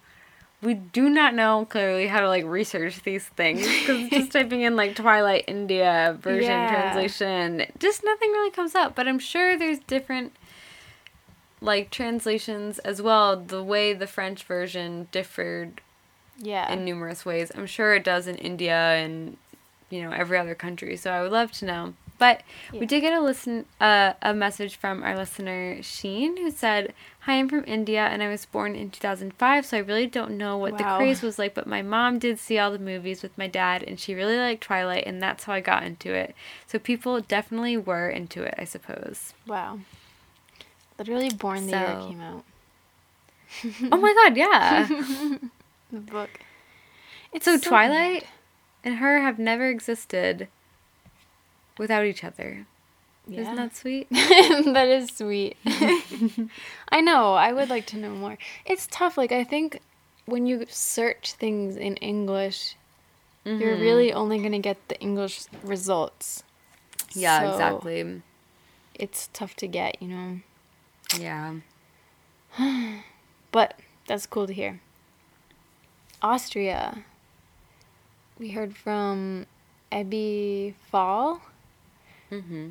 we do not know clearly how to like research these things because just typing in like Twilight India version Yeah. translation, just nothing really comes up. But I'm sure there's different like translations as well. The way the French version differed Yeah. in numerous ways. I'm sure it does in India and you know every other country. So I would love to know. But Yeah. we did get a listen uh, a message from our listener Sheen who said, "Hi, I'm from India and I was born in 2005, so I really don't know what the craze was like, but my mom did see all the movies with my dad and she really liked Twilight and that's how I got into it. So people definitely were into it, I suppose." wow. Literally born the year it came out. oh my god, yeah. The book. It's so weird. Twilight and her have never existed without each other. Yeah. Isn't that sweet? that is sweet. I know. I would like to know more. It's tough. Like I think when you search things in English, you're Mhm. really only gonna get the English results. Yeah, So, exactly. It's tough to get, you know. Yeah. But that's cool to hear. Austria. We heard from Ebby Fall. Mm-hmm.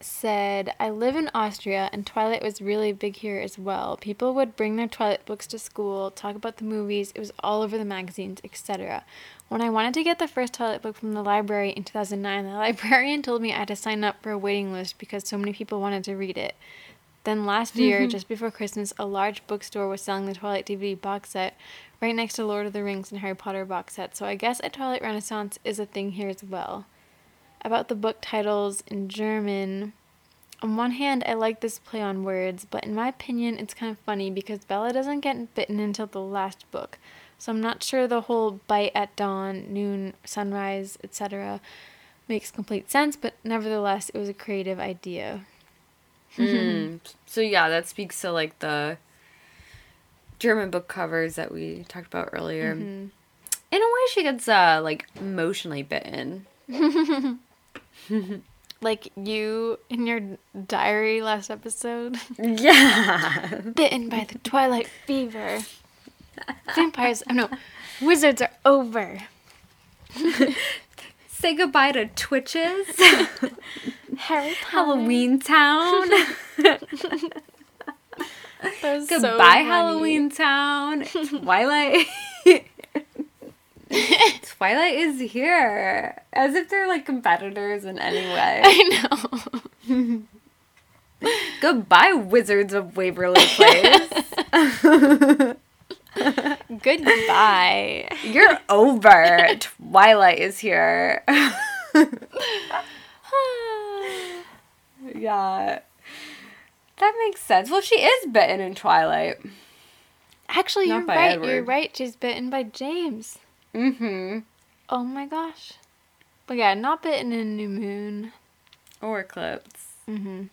said, I live in Austria and Twilight was really big here as well. People would bring their Twilight books to school, talk about the movies, it was all over the magazines, etc. When I wanted to get the first Twilight book from the library in 2009, the librarian told me I had to sign up for a waiting list because so many people wanted to read it. Then last year, just before Christmas, a large bookstore was selling the Twilight DVD box set right next to Lord of the Rings and Harry Potter box set, so I guess a Twilight Renaissance is a thing here as well about the book titles in German. On one hand, I like this play on words, but in my opinion, it's kind of funny because Bella doesn't get bitten until the last book. So I'm not sure the whole bite at dawn, noon, sunrise, etc. makes complete sense, but nevertheless, it was a creative idea. Mm. So yeah, that speaks to like the German book covers that we talked about earlier. Mhm. In a way, she gets uh like emotionally bitten. Like you in your diary last episode. Yeah. Bitten by the twilight fever. Vampires, oh no, wizards are over. Say goodbye to Twitches. Harry Halloween Town. So Goodbye, funny. Halloween Town. Twilight. Twilight is here. As if they're like competitors in any way. I know. Goodbye, Wizards of Waverly Place. Goodbye. You're over. Twilight is here. yeah. That makes sense. Well, she is bitten in Twilight. Actually, Not you're by right. You're right. She's bitten by James. Mm-hmm. Oh my gosh. But yeah, not bitten in New Moon. Or Eclipse. hmm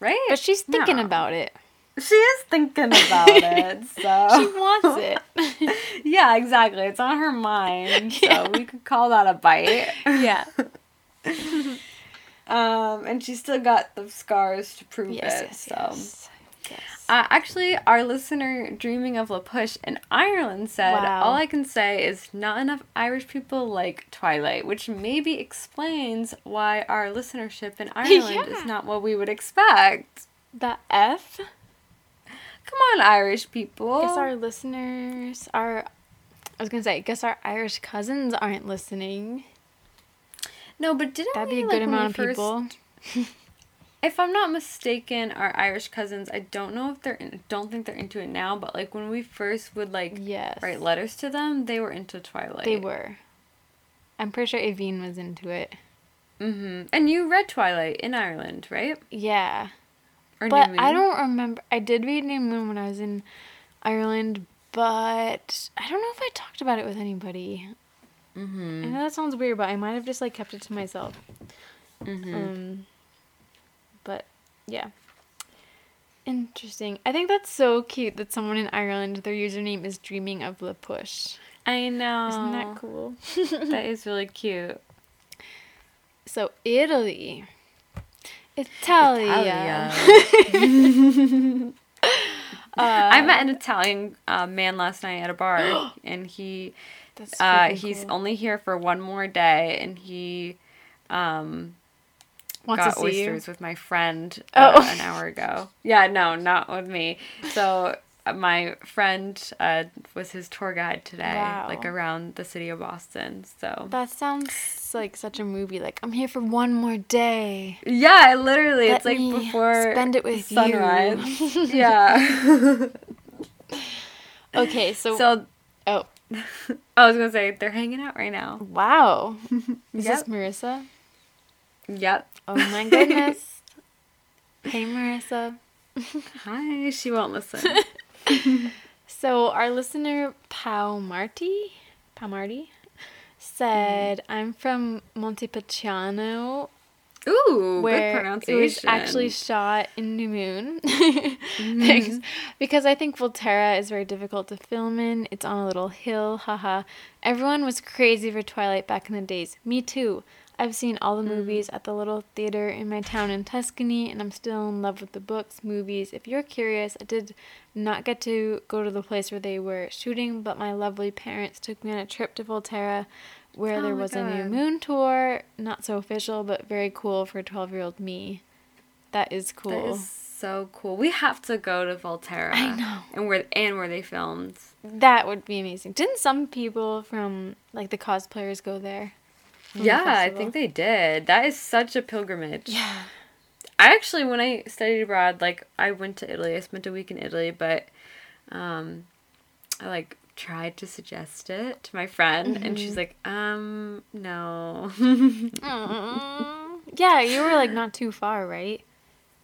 Right? But she's thinking No. about it. She is thinking about it, so. She wants it. yeah, exactly. It's on her mind, so Yeah. we could call that a bite. yeah. Um, and she's still got the scars to prove Yes, it. yes, so, yes. Yes. Uh, actually, our listener, Dreaming of La Push in Ireland, said, Wow. All I can say is not enough Irish people like Twilight, which maybe explains why our listenership in Ireland Yeah. is not what we would expect. the F? Come on, Irish people. Guess our listeners are. I was gonna say, guess our Irish cousins aren't listening. No, but didn't That'd we, be a like, good we amount of first- people. If I'm not mistaken, our Irish cousins, I don't know if they're, in, don't think they're into it now, but like when we first would like Yes. write letters to them, they were into Twilight. They were. I'm pretty sure Avine was into it. hmm And you read Twilight in Ireland, right? Yeah. Or But I don't remember. I did read New Moon when I was in Ireland, but I don't know if I talked about it with anybody. Mm-hmm. I know that sounds weird, but I might have just like kept it to myself. Mm-hmm. Um, but yeah. Interesting. I think that's so cute that someone in Ireland, their username is Dreaming of La Push. I know. Isn't that cool? that is really cute. So Italy, Italia. I met an Italian uh, man last night at a bar, and he That's uh, he's cool. only here for one more day, and he um, wants got to see you. oysters with my friend uh, Oh. an hour ago. Yeah, no, not with me. So uh, my friend uh, was his tour guide today, Wow. like around the city of Boston. So That sounds like such a movie. Like I'm here for one more day. yeah, literally, Let it's like before spend it with you. sunrise. yeah. Okay, so, so oh I was gonna say they're hanging out right now. wow, is this Marissa? Yep. Oh my goodness. hey Marissa. Hi. She won't listen. So our listener Pau Marti, Pau Marti, said mm-hmm. I'm from Montepulciano, Ooh, good where it was actually shot in New Moon. Mm-hmm. Thanks. Because I think Volterra is very difficult to film in. It's on a little hill, haha. Everyone was crazy for Twilight back in the days. Me too. I've seen all the Mm. movies at the little theater in my town in Tuscany, and I'm still in love with the books, movies. If you're curious, I did not get to go to the place where they were shooting, but my lovely parents took me on a trip to Volterra where Oh there was a new moon tour. Not so official, but very cool for 12 year old me. That is cool. That is so cool. We have to go to Volterra. I know. And where and where they filmed. That would be amazing. Didn't some people from like the cosplayers go there? on the Yeah, I think they did. That is such a pilgrimage. Yeah. I actually, when I studied abroad, like I went to Italy. I spent a week in Italy, but um, I like tried to suggest it to my friend, and Mm-hmm. she's like, um, no. Yeah, you were like not too far, right?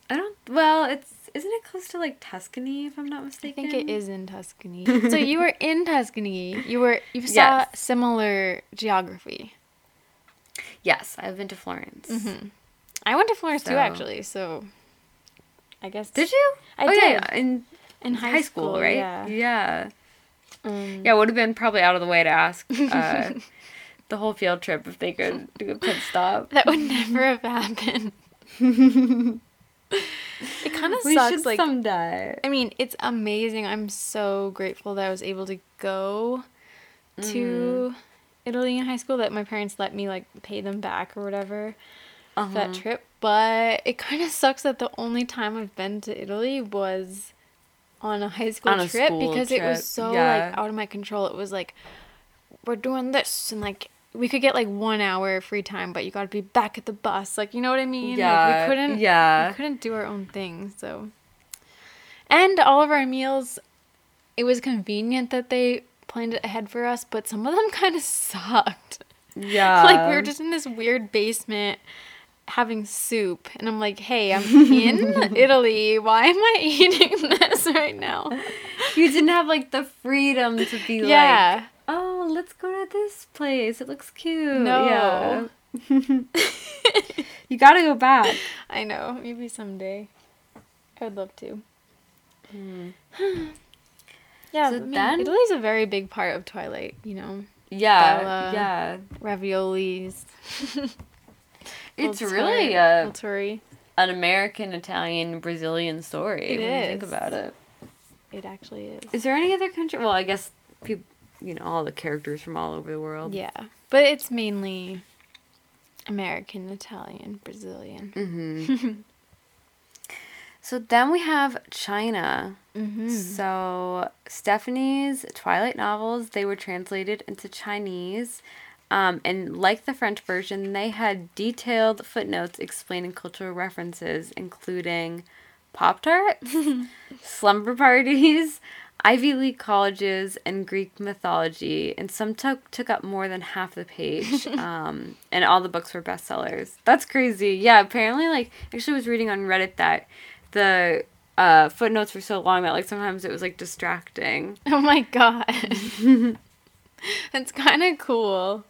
I don't. Well, it's isn't it close to like Tuscany, if I'm not mistaken? I think it is in Tuscany. so you were in Tuscany. You were you saw Yes. similar geography. Yes, I've been to Florence. I went to Florence too, actually. So I guess Did you? I oh, did. Yeah, in in high, school, right? Yeah. Yeah. Um, Yeah, it would have been probably out of the way to ask uh, the whole field trip if they could do a pit stop. That would never have happened. it kind of sucks. should Like, someday. I mean, it's amazing. I'm so grateful that I was able to go to Mm-hmm. Italy in high school. That my parents let me like pay them back or whatever Uh-huh. that trip. But it kind of sucks that the only time I've been to Italy was on a high school a trip because it was so yeah. like out of my control. It was like we're doing this and like we could get like one hour of free time, but you got to be back at the bus. Like you know what I mean? Yeah, Like we couldn't. yeah. We couldn't do our own thing. So, and all of our meals, it was convenient that they planned it ahead for us, but some of them kind of sucked. Yeah. like we were just in this weird basement having soup and I'm like, "Hey, I'm in Italy. Why am I eating this right now?" You didn't have like the freedom to be Yeah. like, oh, let's go to this place. It looks cute. No. Yeah. you gotta go back. I know. Maybe someday. I would love to. Hmm. yeah, So then- Italy's a very big part of Twilight, you know. Yeah. Bella. Yeah. Raviolis. It's really a, an American, Italian, Brazilian story It when you think about it. It actually is. Is there any other country? Well, I guess people, you know, all the characters from all over the world. Yeah, but it's mainly American, Italian, Brazilian. Mm-hmm. So then we have China. Mm-hmm. So Stephenie's Twilight novels, they were translated into Chinese. Um, and like the French version, they had detailed footnotes explaining cultural references, including Pop Tart, slumber parties, Ivy League colleges, and Greek mythology. And some took, took up more than half the page. um, and all the books were bestsellers. That's crazy. Yeah, apparently, like, actually, I was reading on Reddit that the uh, footnotes were so long that, like, sometimes it was, like, distracting. Oh my god. That's kind of cool,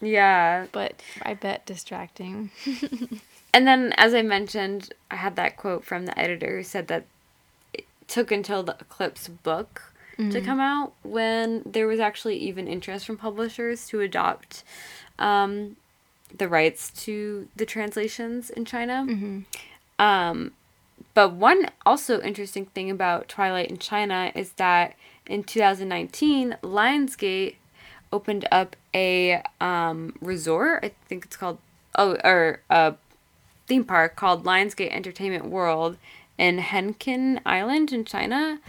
Yeah. but I bet distracting. And then, as I mentioned, I had that quote from the editor who said that it took until the Eclipse book to come out when there was actually even interest from publishers to adopt um, the rights to the translations in China. Um, but one also interesting thing about Twilight in China is that in 2019, Lionsgate opened up a um, resort. I think it's called oh or a theme park called Lionsgate Entertainment World in Hengqin Island in China.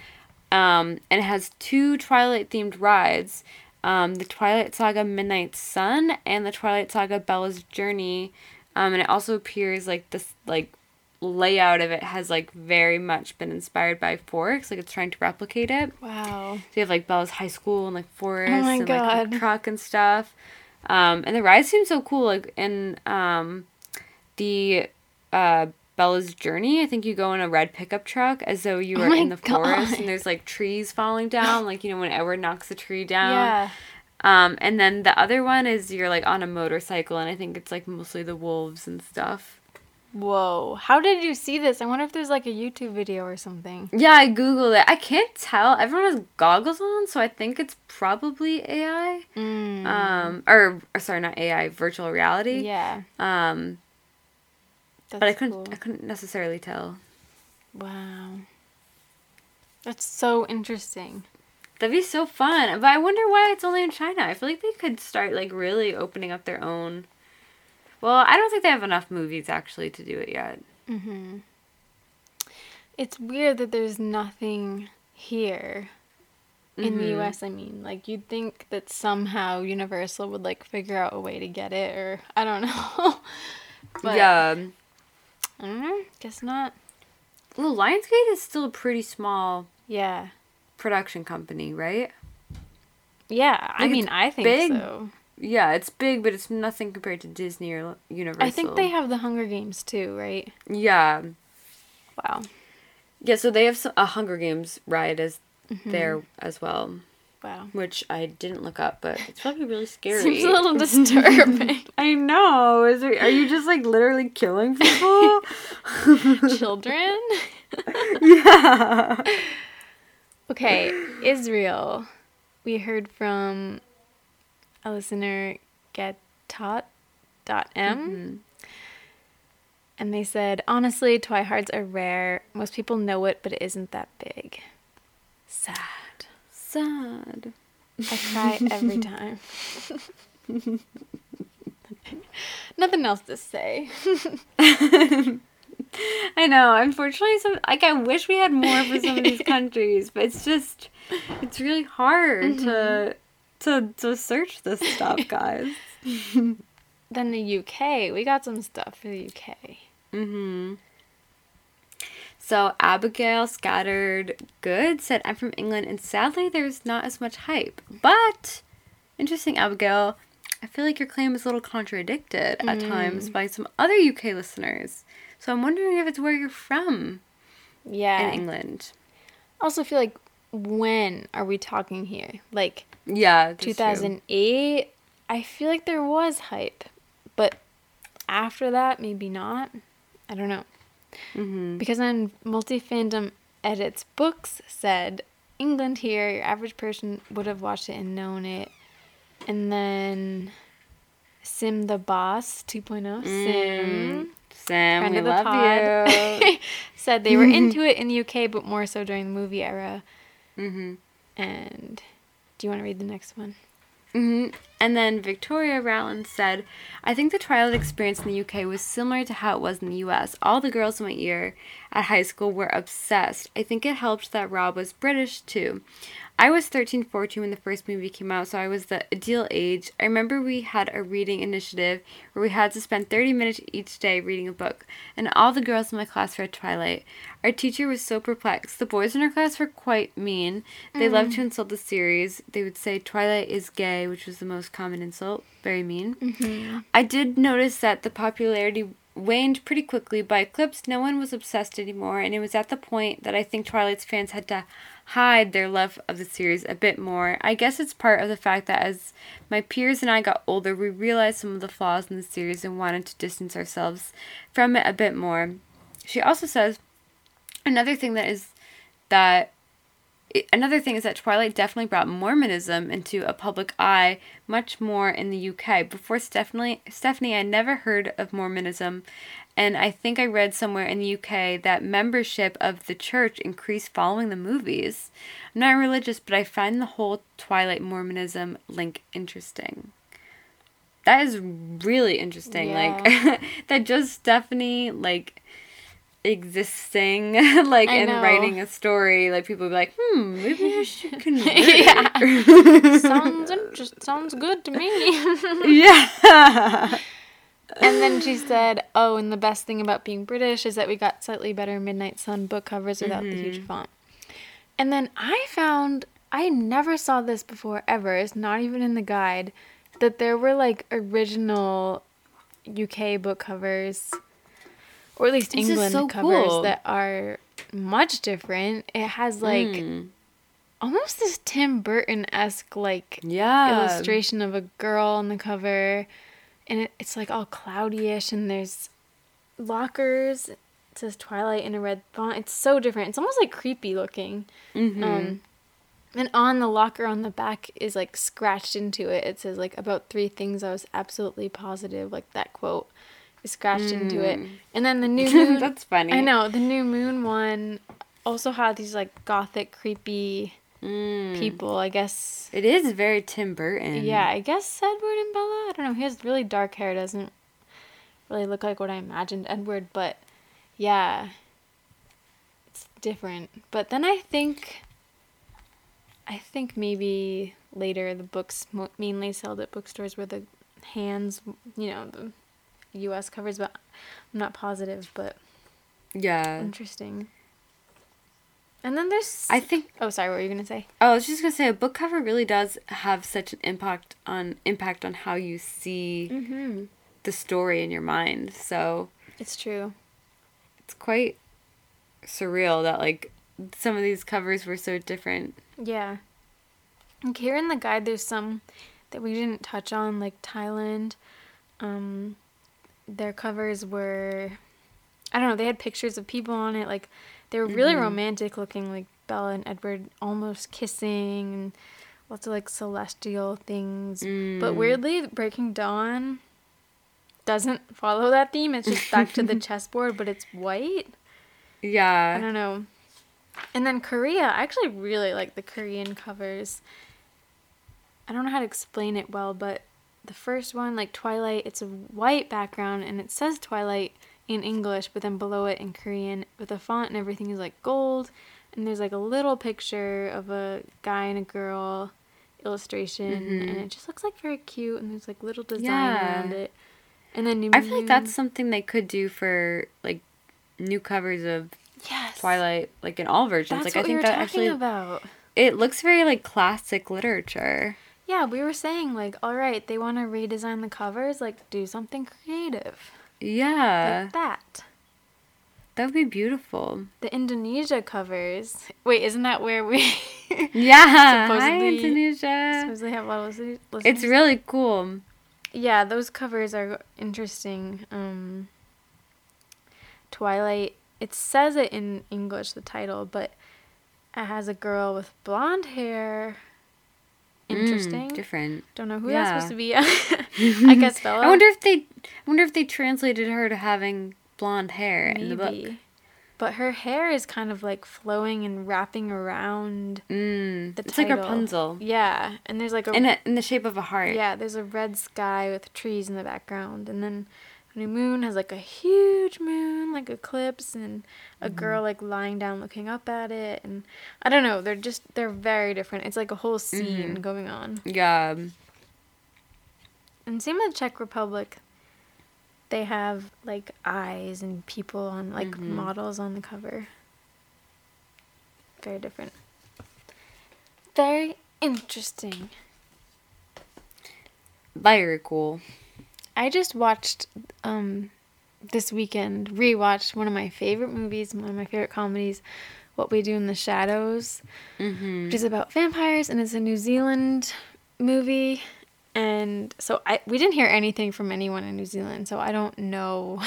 Um, and it has two Twilight themed rides um, the Twilight Saga Midnight Sun and the Twilight Saga Bella's Journey. Um, and it also appears like this like layout of it has like very much been inspired by Forks, like it's trying to replicate it. Wow. So you have like Bella's high school and like Forest Oh and like her God. truck and stuff. Um, and the ride seems so cool. Like in um, the uh, Bella's journey, I think you go in a red pickup truck as though you Oh are in the forest and there's like trees falling down, like you know when Edward knocks a tree down. Yeah. Um, and then the other one is you're like on a motorcycle, and I think it's like mostly the wolves and stuff. Whoa. How did you see this? I wonder if there's like a YouTube video or something. Yeah, I googled it. I can't tell. Everyone has goggles on, so I think it's probably AI. Mm. Um, or, or sorry, not AI, virtual reality. yeah. Um, That's but I couldn't cool. I couldn't necessarily tell. Wow. That's so interesting. That'd be so fun. But I wonder why it's only in China. I feel like they could start like really opening up their own. Well, I don't think they have enough movies actually to do it yet. Mm-hmm. It's weird that there's nothing here in the Mhm. US. I mean, like you'd think that somehow Universal would like figure out a way to get it, or I don't know. but yeah. I don't know. Guess not. Well, Lionsgate is still a pretty small Yeah. production company, right? Yeah. I mean, I think big. so. Yeah, it's big, but it's nothing compared to Disney or Universal. I think they have the Hunger Games too, right? Yeah, Wow. yeah. So they have some, a Hunger Games ride as Mm-hmm. there as well, Wow. which I didn't look up, but it's probably really scary. Seems a little disturbing. I know. Is there, are you just like literally killing people? Children? yeah. Okay, Israel. We heard from a listener, getot.m, Mm-hmm. and they said, honestly, Twihards are rare. Most people know it, but it isn't that big. Sad. Sad. I cry every time. Nothing else to say. I know. Unfortunately, some like I wish we had more for some of these countries, but it's just it's really hard to to to search this stuff, guys. then the UK. We got some stuff for the UK. Mm-hmm. So Abigail Scattered Good said, "I'm from England, and sadly, there's not as much hype. But interesting, Abigail. I feel like your claim is a little contradicted at times by some other UK listeners. So I'm wondering if it's where you're from Yeah. in England. I also feel like when are we talking here? Like Yeah, that's true. 2008, I feel like there was hype, but after that, maybe not. I don't know. Mhm. Because then Multi Fandom Edits Books said England here, your average person would have watched it and known it. And then Sim the Boss 2.0, Sim, Sam, friend we of the love pod, you. said they were into it in the UK, but more so during the movie era. Hmm And do you want to read the next one? hmm And then Victoria Rowland said, I think the Twilight experience in the UK was similar to how it was in the US. All the girls in my year at high school were obsessed. I think it helped that Rob was British too. I was 13, 14 when the first movie came out, so I was the ideal age. I remember we had a reading initiative where we had to spend 30 minutes each day reading a book, and all the girls in my class read Twilight. Our teacher was so perplexed. The boys in our class were quite mean. They mm. loved to insult the series. They would say Twilight is gay, which was the most common insult. Very mean. Mm-hmm. I did notice that the popularity waned pretty quickly. By Eclipse, no one was obsessed anymore, and it was at the point that I think Twilight's fans had to hide their love of the series a bit more. I guess it's part of the fact that as my peers and I got older, we realized some of the flaws in the series and wanted to distance ourselves from it a bit more. She also says another thing that is that another thing is that Twilight definitely brought Mormonism into a public eye much more in the UK. Before Stephenie, Stephenie, I never heard of Mormonism, and I think I read somewhere in the UK that membership of the church increased following the movies. I'm not religious, but I find the whole Twilight Mormonism link interesting. That is really interesting. Yeah. Like that just Stephenie like existing like in writing a story like people be like hmm maybe i should convert Yeah. sounds interest sounds good to me. yeah and then she said, "Oh, and the best thing about being British is that we got slightly better Midnight Sun book covers without the huge font." And then I found I never saw this before ever. It's not even in the guide that there were like original UK book covers or at least This England so covers cool. that are much different. It has like Hmm. almost this Tim Burton esque like yeah illustration of a girl on the cover, and it, it's like all cloudy-ish, and there's lockers. It says Twilight in a red font. It's so different. It's almost like creepy looking. Mhm. Um, and on the locker on the back is like scratched into it. It says like about three things I was absolutely positive. Like that quote is scratched into it. And then the new moon. that's funny I know the new moon one also had these like gothic, creepy Mm. people. I guess it is very tim burton yeah, I guess Edward and Bella. I don't know. He has really dark hair. Doesn't really look like what I imagined Edward, but yeah, it's different. But then I think, I think maybe later the books mainly sold at bookstores where the hands, you know, the U.S. covers. But I'm not positive. But yeah interesting. And then there's. i think oh, sorry. What were you gonna say? oh, i was just gonna say a book cover really does have such an impact on impact on how you see Mm-hmm. the story in your mind so It's true. it's quite surreal that like some of these covers were so different Yeah. And here in the guide, there's some that we didn't touch on, like Thailand. Um, their covers were, I don't know, they had pictures of people on it. Like, they were really mm-hmm. romantic looking, like Bella and Edward almost kissing and lots of like celestial things. But mm. weirdly, Breaking Dawn doesn't follow that theme. It's just back to the chessboard, but it's white. Yeah. I don't know. And then Korea, I actually really like the Korean covers. I don't know how to explain it well, but the first one, like Twilight, it's a white background and it says Twilight in English, but then below it in Korean, with the font and everything is like gold. And there's like a little picture of a guy and a girl illustration, and mm-hmm. it just looks like very cute. And there's like little design Yeah. around it. And then New I feel like that's something they could do for like new covers of yes, Twilight, like in all versions. That's like what I we think were that talking actually about. it looks very like classic literature. Yeah, we were saying like, all right, they want to redesign the covers, like do something creative Yeah, like that. that would be beautiful. The Indonesia covers. Wait, isn't that where we Yeah, hi Supposedly- Indonesia. supposedly have a lot of listen- It's really cool. yeah, those covers are interesting. Um, Twilight. It says it in English, the title, but it has a girl with blonde hair. Mm, Interesting. different. Don't know who Yeah. that's supposed to be. I guess Bella. I wonder if they, I wonder if they translated her to having blonde hair in the book. Maybe. But her hair is kind of like flowing and wrapping around Mm, the it's like. Rapunzel Yeah, and there's like a in a, in the shape of a heart. yeah, there's a red sky with trees in the background, and then New Moon has like a huge moon, like eclipse, and a Mm-hmm. girl like lying down looking up at it, and I don't know, they're just they're very different. It's like a whole scene Mm-hmm. going on. Yeah. And same with Czech Republic. They have like eyes and people on like Mm-hmm. models on the cover. Very different. Very interesting. Very cool. I just watched um this weekend rewatched one of my favorite movies, one of my favorite comedies, What We Do in the Shadows, Mm-hmm. which is about vampires and it's a New Zealand movie and so I we didn't hear anything from anyone in New Zealand, so I don't know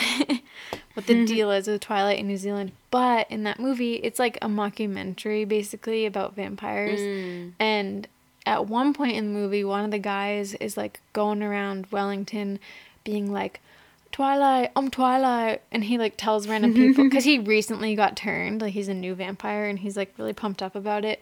what the deal is with Twilight in New Zealand. But in that movie, it's like a mockumentary basically about vampires, and at one point in the movie, one of the guys is like going around Wellington, being like. Twilight, I'm Twilight, and he like tells random people because he recently got turned, like he's a new vampire, and he's like really pumped up about it.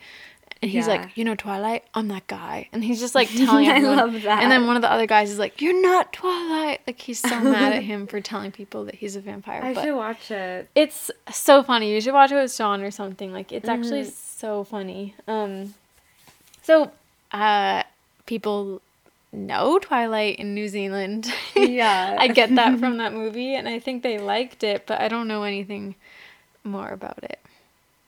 And he's Yeah. like, you know, Twilight, I'm that guy, and he's just like telling I love that. And then one of the other guys is like, "You're not Twilight." Like he's so mad at him for telling people that he's a vampire. I but should watch it. it's so funny. You should watch it with Sean or something. Like it's actually Mm-hmm. so funny. Um, so uh, people know Twilight in New Zealand. Yeah. I get that from that movie, and I think they liked it, but I don't know anything more about it.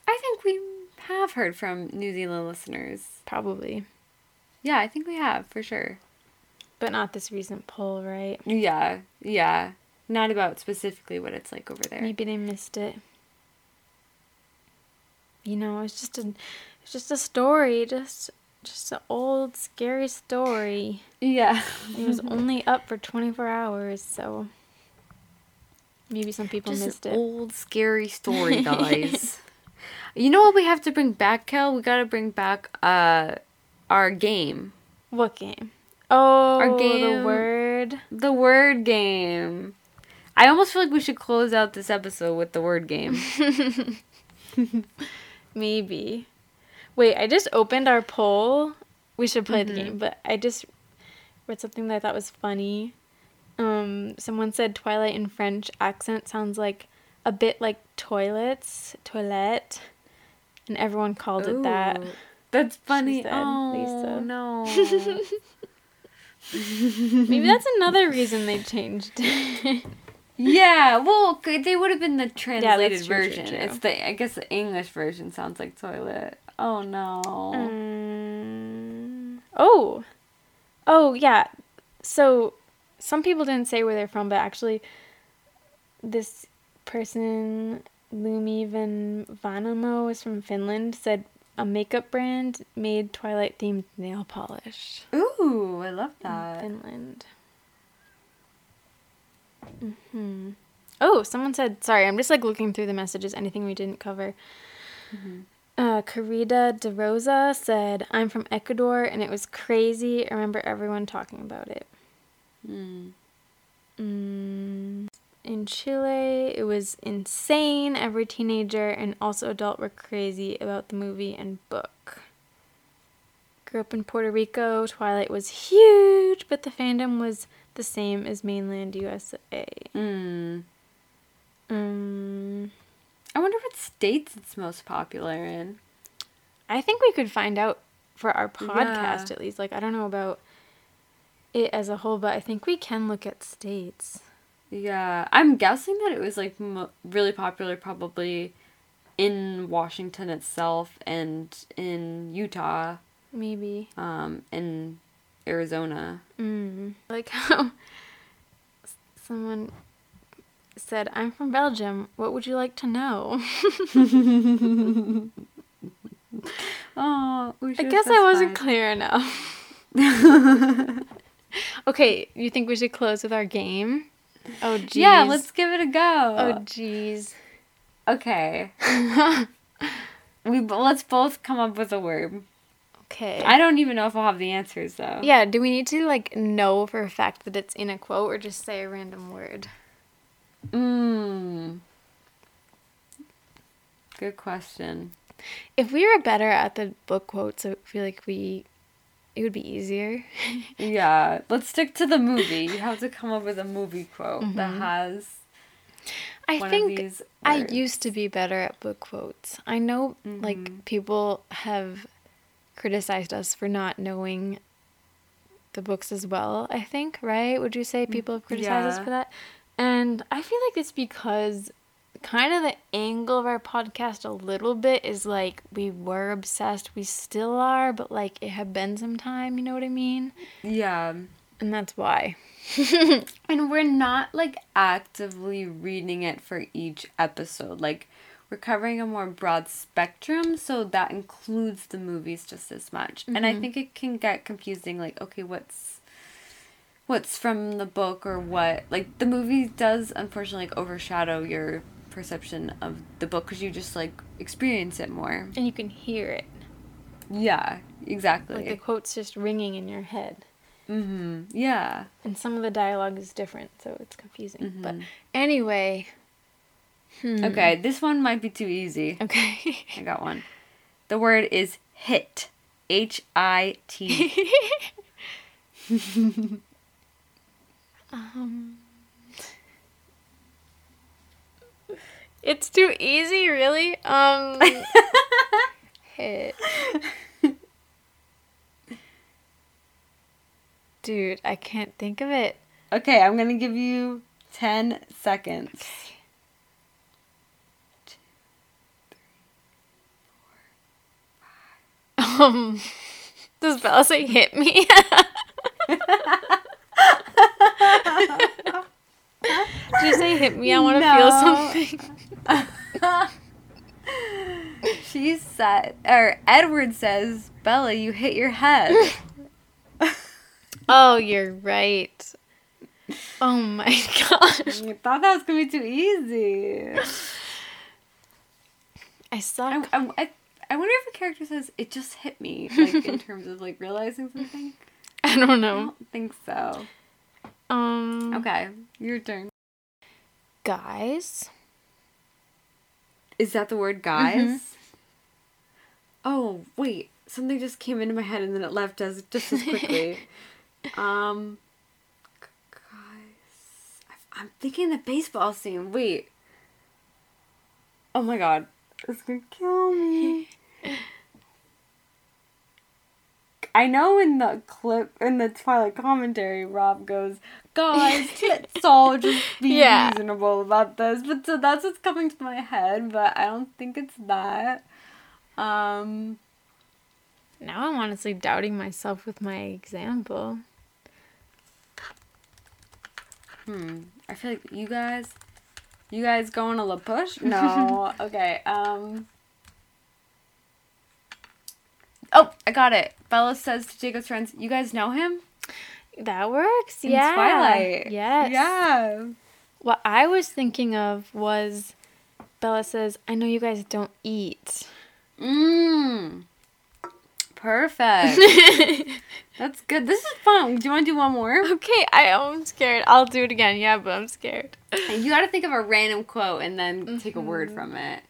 I think we have heard from New Zealand listeners. Probably, Yeah, I think we have for sure. but not this recent poll, right? Yeah, yeah. Not about specifically what it's like over there. Maybe they missed it. You know, it's just a, it's just a story, just, just an old scary story. Yeah. It was only up for twenty four hours, so maybe some people Just missed an it. old scary story, guys. you know what we have to bring back, Kel? We gotta bring back uh our game. What game? Oh, our game- the word. The word game. I almost feel like we should close out this episode with the word game. Maybe. Wait, I just opened our poll. We should play Mm-hmm. the game, but I just read something that I thought was funny. Um, someone said Twilight in French accent sounds like a bit like toilets, toilette, and everyone called it that. That's funny. said, oh, Lisa. no. Maybe that's another reason they changed. it. yeah, well, they would have been the translated true, true, version. true. It's the, I guess the English version sounds like toilet. Oh, no. Mm, oh, oh yeah. So some people didn't say where they're from, but actually, this person Lumi Van Vanamo is from Finland. Said a makeup brand made Twilight themed nail polish. Ooh, I love that. Finland. Hmm. Oh, someone said. Sorry, I'm just like looking through the messages. Anything we didn't cover. Uh, Carita De Rosa said, "I'm from Ecuador, and it was crazy. I remember everyone talking about it." Mm. Mm, in Chile, it was insane. Every teenager and also adult were crazy about the movie and book. Grew up in Puerto Rico. Twilight was huge, but the fandom was the same as mainland USA. Mm. Um, I wonder what states it's most popular in. I think we could find out for our podcast Yeah. at least. Like, I don't know about it as a whole, but I think we can look at states. Yeah, I'm guessing that it was like mo- really popular probably in Washington itself and in Utah, Maybe. um, in Arizona. Mm. Like how someone said, I'm from Belgium. What would you like to know? Oh, I guess I wasn't clear enough. okay, you think we should close with our game? Oh, jeez. Yeah, let's give it a go. Oh, jeez. Okay. we let's both come up with a word. Okay. I don't even know if I'll have the answers though. yeah, do we need to, like, know for a fact that it's in a quote or just say a random word? Mm. Good question. If we were better at the book quotes, I feel like we. It would be easier. Yeah, let's stick to the movie. You have to come up with a movie quote that has I think. I used to be better at book quotes. I know Mm-hmm. like people have criticized us for not knowing the books as well, I think, right? Would you say people have criticized us Mm, for that? And I feel like it's because kind of the angle of our podcast a little bit is like we were obsessed, we still are, but like it had been some time, you know what I mean? Yeah. And that's why. And we're not like actively reading it for each episode. Like we're covering a more broad spectrum, so that includes the movies just as much. And I mm-hmm. think it can get confusing like okay, what's what's from the book or what. Like the movie does unfortunately like overshadow your perception of the book because you just like experience it more. And you can hear it. Yeah, exactly. Like the quote's just ringing in your head. mm-hmm. Yeah. And some of the dialogue is different, so it's confusing. But Mhm. anyway. Hmm. Okay, this one might be too easy. Okay. I got one. The word is hit. H I T. um, it's too easy, really. Um, hit. Dude, I can't think of it. Okay, I'm gonna give you 10 seconds. Um, does Bella say hit me? Did you say hit me? I want to feel something. she said, or Edward says, Bella, you hit your head. Oh, you're right. Oh my gosh. I thought that was gonna be too easy. I suck. I, I, I, I wonder if a character says, it just hit me, like in terms of like realizing something. I don't know. I don't think so. Um, Okay, your turn. guys. Is that the word guys? Oh, wait. Something just came into my head and then it left us just as quickly. um, guys. I'm thinking the baseball scene. Wait. Oh my god. It's gonna kill me. I know in the clip, in the Twilight commentary, Rob goes, guys, let's all just be Yeah. reasonable about this. But so that's what's coming to my head, but I don't think it's that. Um, Now I'm honestly doubting myself with my example. hmm. I feel like you guys, you guys going to La Push? No. okay. Um. Oh, I got it. Bella says to Jacob's friends, "You guys know him?" That works. In yeah. Twilight. Yes. Yeah. What I was thinking of was Bella says, I know you guys don't eat. Mmm. Perfect. That's good. This is fun. Do you want to do one more? okay, I am scared. I'll do it again. Yeah, but I'm scared. You got to think of a random quote and then take a word from it.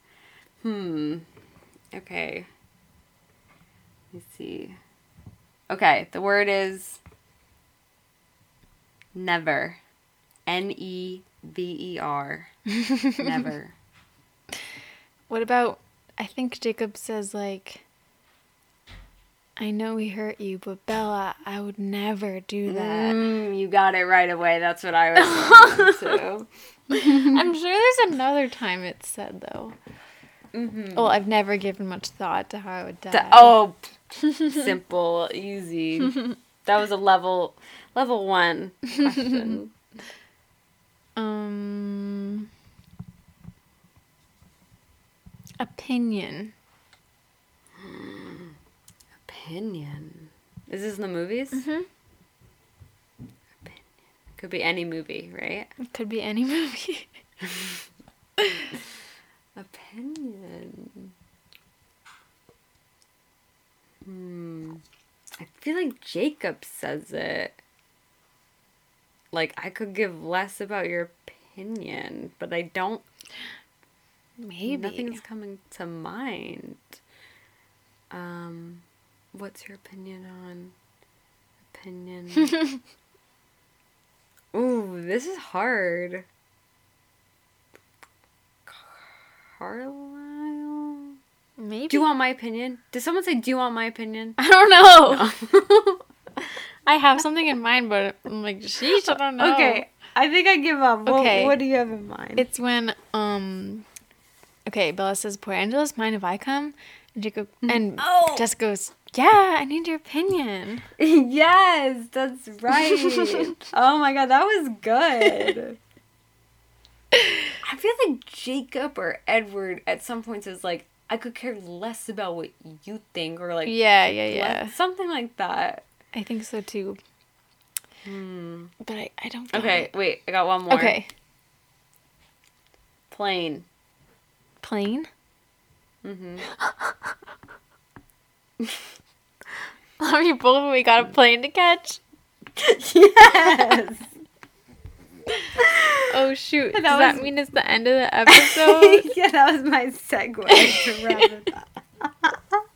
Hmm. Okay. Me see. Okay, the word is never. N E V E R. Never. What about, I think Jacob says, like, I know we hurt you, but Bella, I would never do that. Mm, you got it right away. That's what I was thinking. I'm sure there's another time it's said, though. Mhm. Well, I've never given much thought to how I would die. The- oh, simple, easy. That was a level level one question. Um. Opinion. Opinion. Is this in the movies? Mm-hmm. Opinion. Could be any movie, right? It could be any movie. Opinion. Hmm. I feel like Jacob says it. Like I could give less about your opinion, but I don't Maybe. Nothing's coming to mind. Um, what's your opinion on opinion? Ooh, this is hard. Carlisle. Maybe. Do you want my opinion? Did someone say, "Do you want my opinion"? I don't know. I have something in mind, but I'm like, sheesh, I don't know. Okay, I think I give up. What, Okay. what do you have in mind? It's when um. Okay, Bella says, "Poor Angela's mind if I come," and Jacob and Oh. Jessica goes, "Yeah, I need your opinion." yes, that's right. oh my god, that was good. I feel like Jacob or Edward at some points is like, I could care less about what you think, or like, Yeah, yeah, yeah. something like that. I think so too. But I, I don't. Okay, it. wait. I got one more. Okay. Plane. Plane. Mm-hmm. Are you both? We got a plane to catch. yes. Oh shoot! Does That that mean it's the end of the episode? yeah, that was my segue to wrap it up.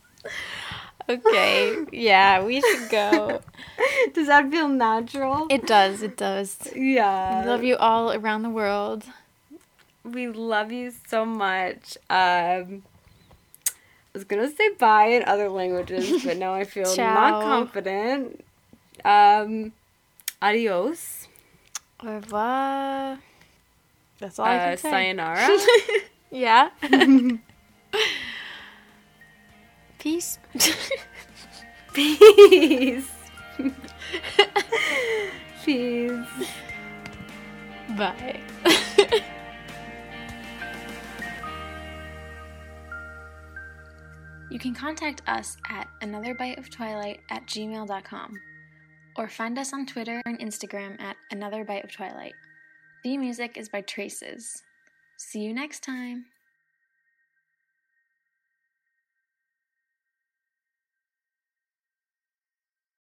okay. Yeah, we should go. Does that feel natural? It does. It does. yeah. Love you all around the world. We love you so much. Um, I was gonna say bye in other languages, but now I feel Ciao. not confident. Um, adios. Au revoir. That's all I Uh, can say. sayonara. Yeah. Peace. Peace. Peace. Bye. you can contact us at anotherbiteoftwilight at gmail.com or find us on Twitter and Instagram at Another Bite of Twilight. The music is by Traces. See you next time.